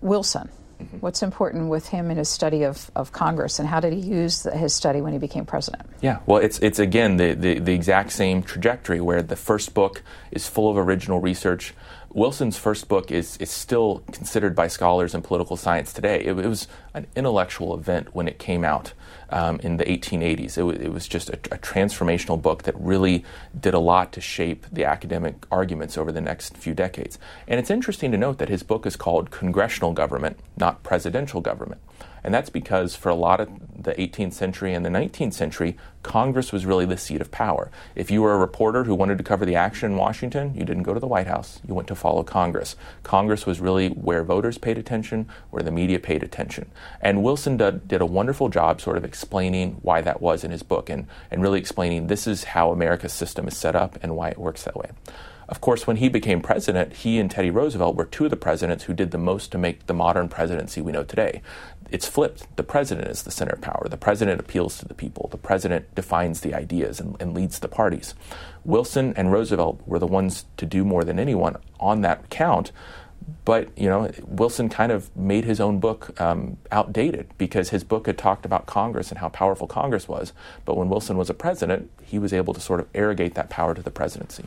Wilson, mm-hmm. what's important with him in his study of, of Congress, and how did he use the, his study when he became president? Yeah, well, it's, it's again the, the, the exact same trajectory where the first book is full of original research. Wilson's first book is, is still considered by scholars in political science today. It, it was an intellectual event when it came out um, in the 1880s. It, it was just a, a, transformational book that really did a lot to shape the academic arguments over the next few decades. And it's interesting to note that his book is called Congressional Government, not Presidential Government. And that's because for a lot of the 18th century and the 19th century, Congress was really the seat of power. If you were a reporter who wanted to cover the action in Washington, you didn't go to the White House, you went to follow Congress. Congress was really where voters paid attention, where the media paid attention. And Wilson did, did a wonderful job sort of explaining why that was in his book and, and really explaining this is how America's system is set up and why it works that way. Of course, when he became president, he and Teddy Roosevelt were two of the presidents who did the most to make the modern presidency we know today it's flipped. The president is the center of power. The president appeals to the people. The president defines the ideas and, and, leads the parties. Wilson and Roosevelt were the ones to do more than anyone on that count. But you know, Wilson kind of made his own book um, outdated because his book had talked about Congress and how powerful Congress was. But when Wilson was a president, he was able to sort of arrogate that power to the presidency.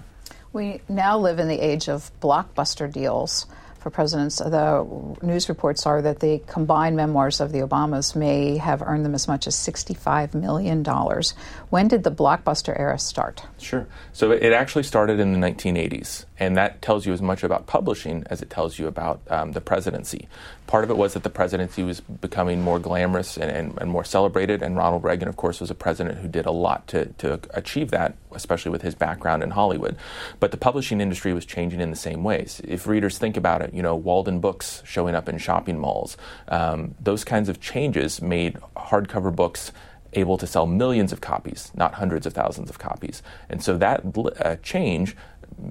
We now live in the age of blockbuster deals for presidents. The news reports are that the combined memoirs of the Obamas may have earned them as much as $65 million. When did the blockbuster era start? Sure. So it actually started in the 1980s, and that tells you as much about publishing as it tells you about um, the presidency. Part of it was that the presidency was becoming more glamorous and, and, and, more celebrated, and Ronald Reagan, of course, was a president who did a lot to, to achieve that, especially with his background in Hollywood. But the publishing industry was changing in the same ways. If readers think about it, you know, Waldenbooks showing up in shopping malls, um, those kinds of changes made hardcover books able to sell millions of copies, not hundreds of thousands of copies. And so that uh, change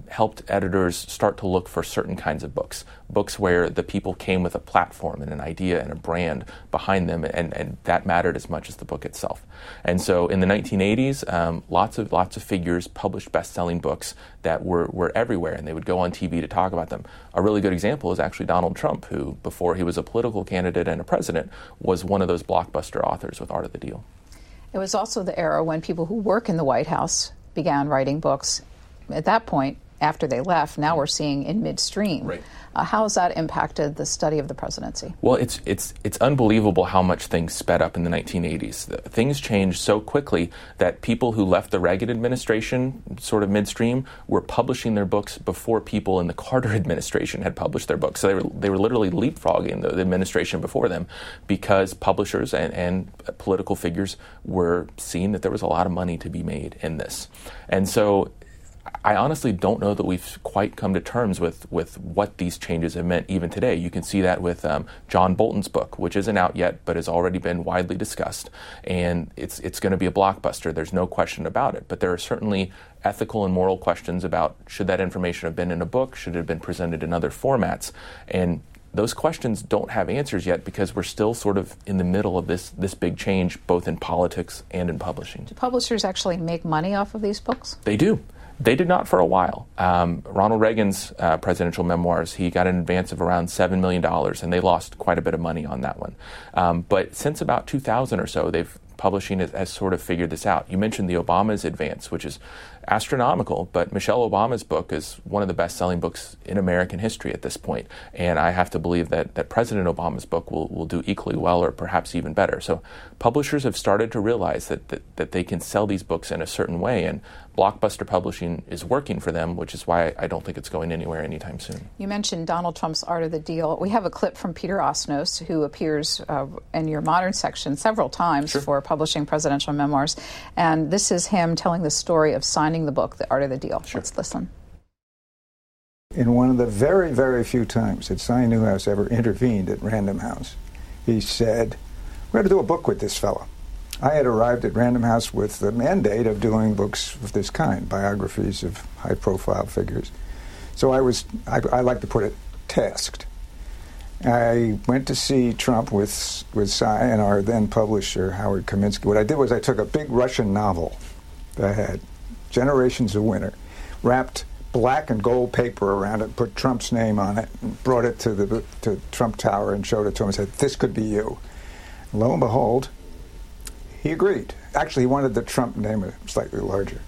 helped editors start to look for certain kinds of books, books where the people came with a platform and an idea and a brand behind them, and, and that mattered as much as the book itself. And so in the 1980s, um, lots of lots of figures published best-selling books that were, were everywhere, and they would go on TV to talk about them. A really good example is actually Donald Trump, who, before he was a political candidate and a president, was one of those blockbuster authors with Art of the Deal. It was also the era when people who work in the White House began writing books at that point, after they left, now we're seeing in midstream. Right. Uh, how has that impacted the study of the presidency? Well, it's it's it's unbelievable how much things sped up in the 1980s. Things changed so quickly that people who left the Reagan administration, sort of midstream, were publishing their books before people in the Carter administration had published their books. So they were they were literally leapfrogging the, the administration before them because publishers and, and political figures were seeing that there was a lot of money to be made in this, and so I honestly don't know that we've quite come to terms with, with what these changes have meant even today. You can see that with um, John Bolton's book, which isn't out yet but has already been widely discussed. And it's, it's going to be a blockbuster. There's no question about it. But there are certainly ethical and moral questions about should that information have been in a book? Should it have been presented in other formats? And those questions don't have answers yet because we're still sort of in the middle of this this big change both in politics and in publishing. Do publishers actually make money off of these books? They do. They did not for a while. Um, Ronald Reagan's uh, presidential memoirs, he got an advance of around $7 million, and they lost quite a bit of money on that one. Um, but since about 2000 or so, they've publishing has sort of figured this out. You mentioned the Obama's advance, which is astronomical, but Michelle Obama's book is one of the best selling books in American history at this point. And I have to believe that, that President Obama's book will, will do equally well or perhaps even better. So publishers have started to realize that, that, that they can sell these books in a certain way. And blockbuster publishing is working for them, which is why I don't think it's going anywhere anytime soon. You mentioned Donald Trump's Art of the Deal. We have a clip from Peter Osnos, who appears uh, in your modern section several times sure. for publishing presidential memoirs. And this is him telling the story of signing the book, The Art of the Deal. Sure. Let's listen. In one of the very, very few times that Cy Newhouse ever intervened at Random House, he said, We're going to do a book with this fellow. I had arrived at Random House with the mandate of doing books of this kind, biographies of high profile figures. So I was, I, I like to put it, tasked. I went to see Trump with, with Cy and our then publisher, Howard Kaminsky. What I did was I took a big Russian novel that had, Generations of Winter, wrapped black and gold paper around it, put Trump's name on it, and brought it to the to Trump Tower and showed it to him and said, This could be you. Lo and behold, he agreed. Actually, he wanted the Trump name slightly larger.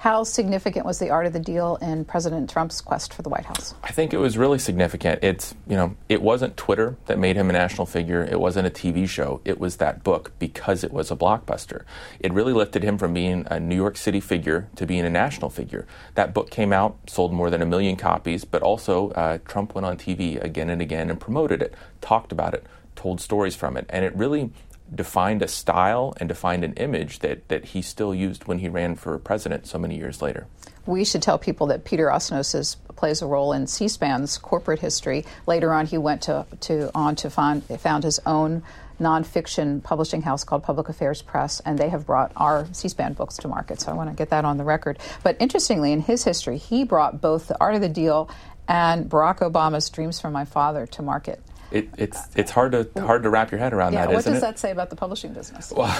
How significant was the art of the deal in President Trump's quest for the White House? I think it was really significant. It's, you know, it wasn't Twitter that made him a national figure. It wasn't a TV show. It was that book because it was a blockbuster. It really lifted him from being a New York City figure to being a national figure. That book came out, sold more than a million copies, but also uh, Trump went on TV again and again and promoted it, talked about it, told stories from it. And it really defined a style and defined an image that, that he still used when he ran for president so many years later. We should tell people that Peter Osnos is, plays a role in C-SPAN's corporate history. Later on, he went to, to on to find found his own nonfiction publishing house called Public Affairs Press, and they have brought our C-SPAN books to market. So I want to get that on the record. But interestingly, in his history, he brought both the Art of the Deal and Barack Obama's Dreams from My Father to market. It, it's it's hard to hard to wrap your head around yeah, that. What does it? that say about the publishing business? Well,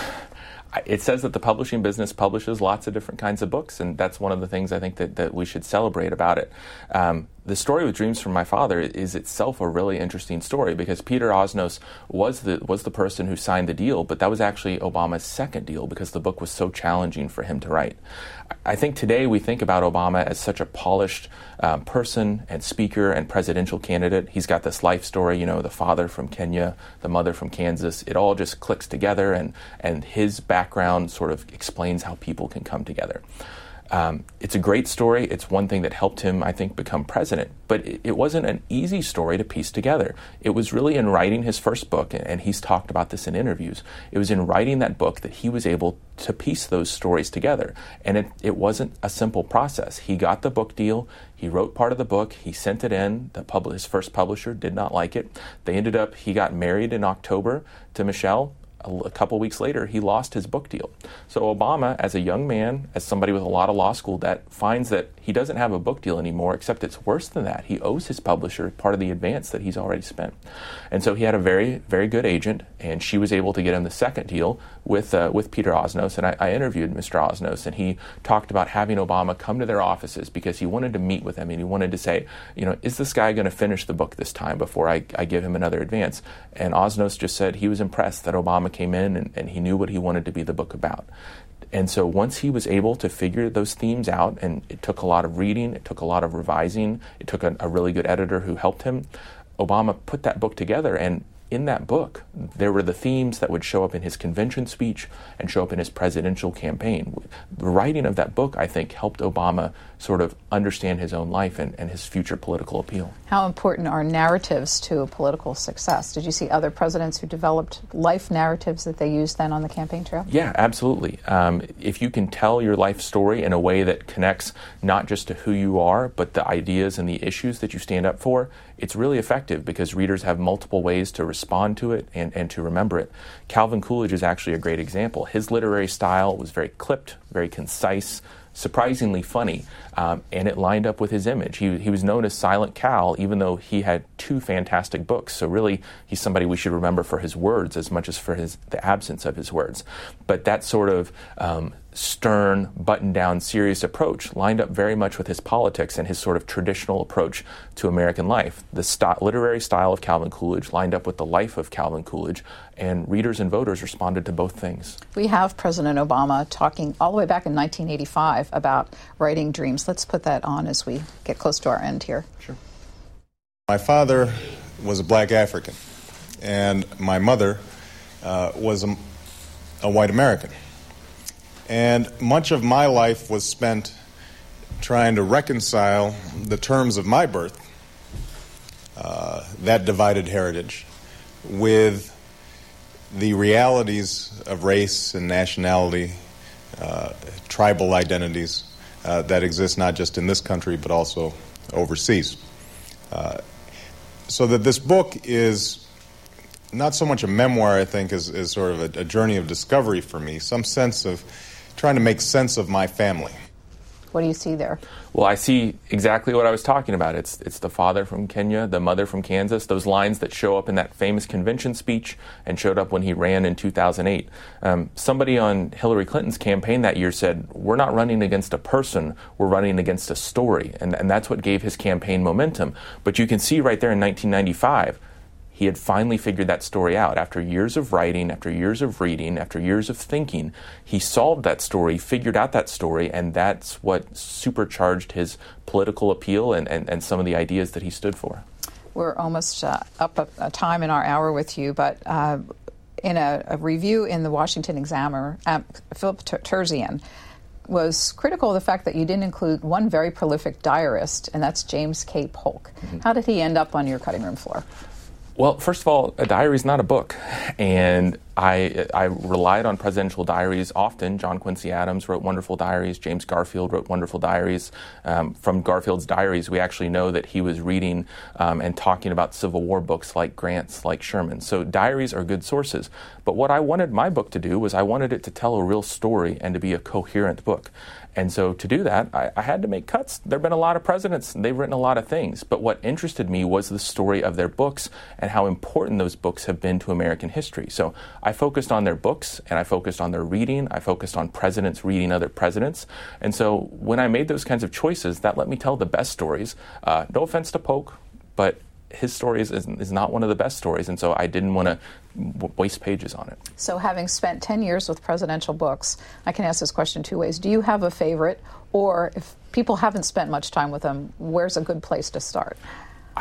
it says that the publishing business publishes lots of different kinds of books, and that's one of the things I think that, that we should celebrate about it. Um, the story with Dreams from My Father is itself a really interesting story because Peter Osnos was the was the person who signed the deal, but that was actually Obama's second deal because the book was so challenging for him to write. I think today we think about Obama as such a polished um, person and speaker and presidential candidate. He's got this life story, you know, the father from Kenya, the mother from Kansas. It all just clicks together, and and his background sort of explains how people can come together. Um, it's a great story. It's one thing that helped him, I think, become president. But it, it, wasn't an easy story to piece together. It was really in writing his first book, and he's talked about this in interviews. It was in writing that book that he was able to piece those stories together. And it, it wasn't a simple process. He got the book deal. He wrote part of the book. He sent it in. The pub- his first publisher did not like it. They ended up, he got married in October to Michelle a couple weeks later, he lost his book deal. So Obama, as a young man, as somebody with a lot of law school debt, finds that he doesn't have a book deal anymore, except it's worse than that. He owes his publisher part of the advance that he's already spent. And so he had a very, very good agent, and she was able to get him the second deal with, uh, with Peter Osnos. And I, I interviewed Mr. Osnos, and he talked about having Obama come to their offices because he wanted to meet with him and he wanted to say, you know, is this guy going to finish the book this time before I, I give him another advance? And Osnos just said he was impressed that Obama came in and, and he knew what he wanted to be the book about. And so once he was able to figure those themes out, and it took a lot of reading, it took a lot of revising, it took a, a really good editor who helped him, Obama put that book together and in that book, there were the themes that would show up in his convention speech and show up in his presidential campaign. The writing of that book, I think, helped Obama sort of understand his own life and, and his future political appeal. How important are narratives to political success? Did you see other presidents who developed life narratives that they used then on the campaign trail? Yeah, absolutely. Um, if you can tell your life story in a way that connects not just to who you are, but the ideas and the issues that you stand up for, it's really effective because readers have multiple ways to respond to it and, and to remember it. Calvin Coolidge is actually a great example. His literary style was very clipped, very concise, surprisingly funny, um, and it lined up with his image. He, he was known as Silent Cal, even though he had two fantastic books. So really, he's somebody we should remember for his words as much as for his the absence of his words. But that sort of um, stern, button down, serious approach lined up very much with his politics and his sort of traditional approach to American life. The st- literary style of Calvin Coolidge lined up with the life of Calvin Coolidge, and readers and voters responded to both things. We have President Obama talking all the way back in 1985 about writing dreams. Let's put that on as we get close to our end here. Sure. My father was a black African, and my mother uh, was a, a white American. And much of my life was spent trying to reconcile the terms of my birth, uh, that divided heritage, with the realities of race and nationality, uh, tribal identities uh, that exist not just in this country but also overseas. Uh, so that this book is not so much a memoir, I think, as, as sort of a, a journey of discovery for me, some sense of trying to make sense of my family. What do you see there? Well, I see exactly what I was talking about. It's it's the father from Kenya, the mother from Kansas. Those lines that show up in that famous convention speech and showed up when he ran in 2008. Um, somebody on Hillary Clinton's campaign that year said, "We're not running against a person. We're running against a story," and and that's what gave his campaign momentum. But you can see right there in 1995 he had finally figured that story out. After years of writing, after years of reading, after years of thinking, he solved that story, figured out that story, and that's what supercharged his political appeal and, and, and some of the ideas that he stood for. We're almost uh, up a, a, time in our hour with you, but uh, in a, a, review in the Washington Examiner, um, Philip Terzian was critical of the fact that you didn't include one very prolific diarist, and that's James K. Polk. Mm-hmm. How did he end up on your cutting room floor? Well, first of all, a diary is not a book, and I I relied on presidential diaries often. John Quincy Adams wrote wonderful diaries. James Garfield wrote wonderful diaries. Um, from Garfield's diaries, we actually know that he was reading um, and talking about Civil War books like Grant's, like Sherman. So diaries are good sources. But what I wanted my book to do was I wanted it to tell a real story and to be a coherent book. And so to do that, I, I, had to make cuts. There have been a lot of presidents, they've written a lot of things. But what interested me was the story of their books and how important those books have been to American history. So I focused on their books and I focused on their reading. I focused on presidents reading other presidents. And so when I made those kinds of choices, that let me tell the best stories. Uh, no offense to Polk, but his story is, is, not one of the best stories, and so I didn't want to waste pages on it. So, having spent 10 years with presidential books, I can ask this question two ways. Do you have a favorite, or if people haven't spent much time with them, where's a good place to start?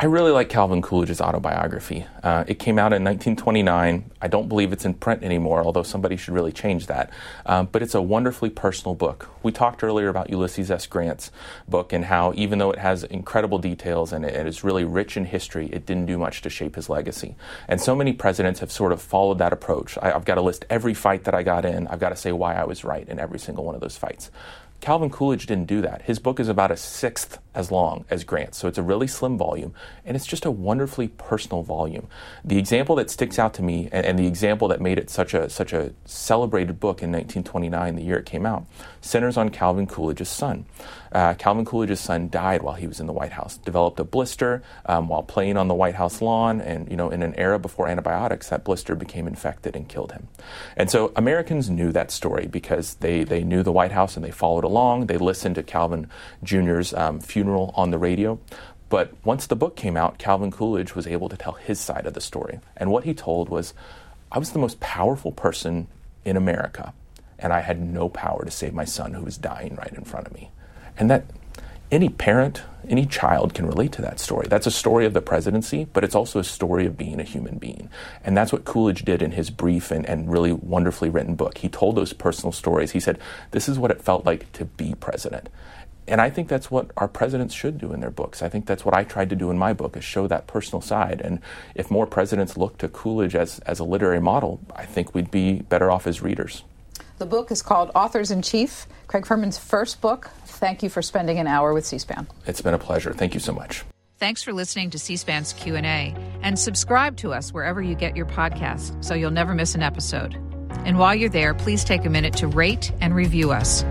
I really like Calvin Coolidge's autobiography. Uh, it came out in 1929. I don't believe it's in print anymore, although somebody should really change that. Um, but it's a wonderfully personal book. We talked earlier about Ulysses S. Grant's book and how, even though it has incredible details and it is really rich in history, it didn't do much to shape his legacy. And so many presidents have sort of followed that approach. I, I've got to list every fight that I got in, I've got to say why I was right in every single one of those fights. Calvin Coolidge didn't do that. His book is about a sixth as long as Grant's, so it's a really slim volume, and it's just a wonderfully personal volume. The example that sticks out to me, and, and the example that made it such a such a celebrated book in 1929, the year it came out, centers on Calvin Coolidge's son. Uh, Calvin Coolidge's son died while he was in the White House, developed a blister um, while playing on the White House lawn, and you know, in an era before antibiotics, that blister became infected and killed him. And so Americans knew that story because they they knew the White House and they followed along. They listened to Calvin Jr.'s um, funeral on the radio. But once the book came out, Calvin Coolidge was able to tell his side of the story. And what he told was, I was the most powerful person in America, and I had no power to save my son who was dying right in front of me. And that any parent, any child can relate to that story. That's a story of the presidency, but it's also a story of being a human being. And that's what Coolidge did in his brief and, and really wonderfully written book. He told those personal stories. He said, This is what it felt like to be president. And I think that's what our presidents should do in their books. I think that's what I tried to do in my book is show that personal side. And if more presidents look to Coolidge as, as a literary model, I think we'd be better off as readers. The book is called Authors in Chief, Craig Fehrman's first book. Thank you for spending an hour with C-SPAN. It's been a pleasure. Thank you so much. Thanks for listening to C-SPAN's Q&A and subscribe to us wherever you get your podcasts so you'll never miss an episode. And while you're there, please take a minute to rate and review us.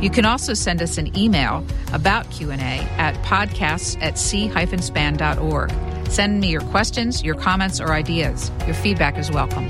You can also send us an email about Q&A at podcasts at c-span.org. Send me your questions, your comments, or ideas. Your feedback is welcome.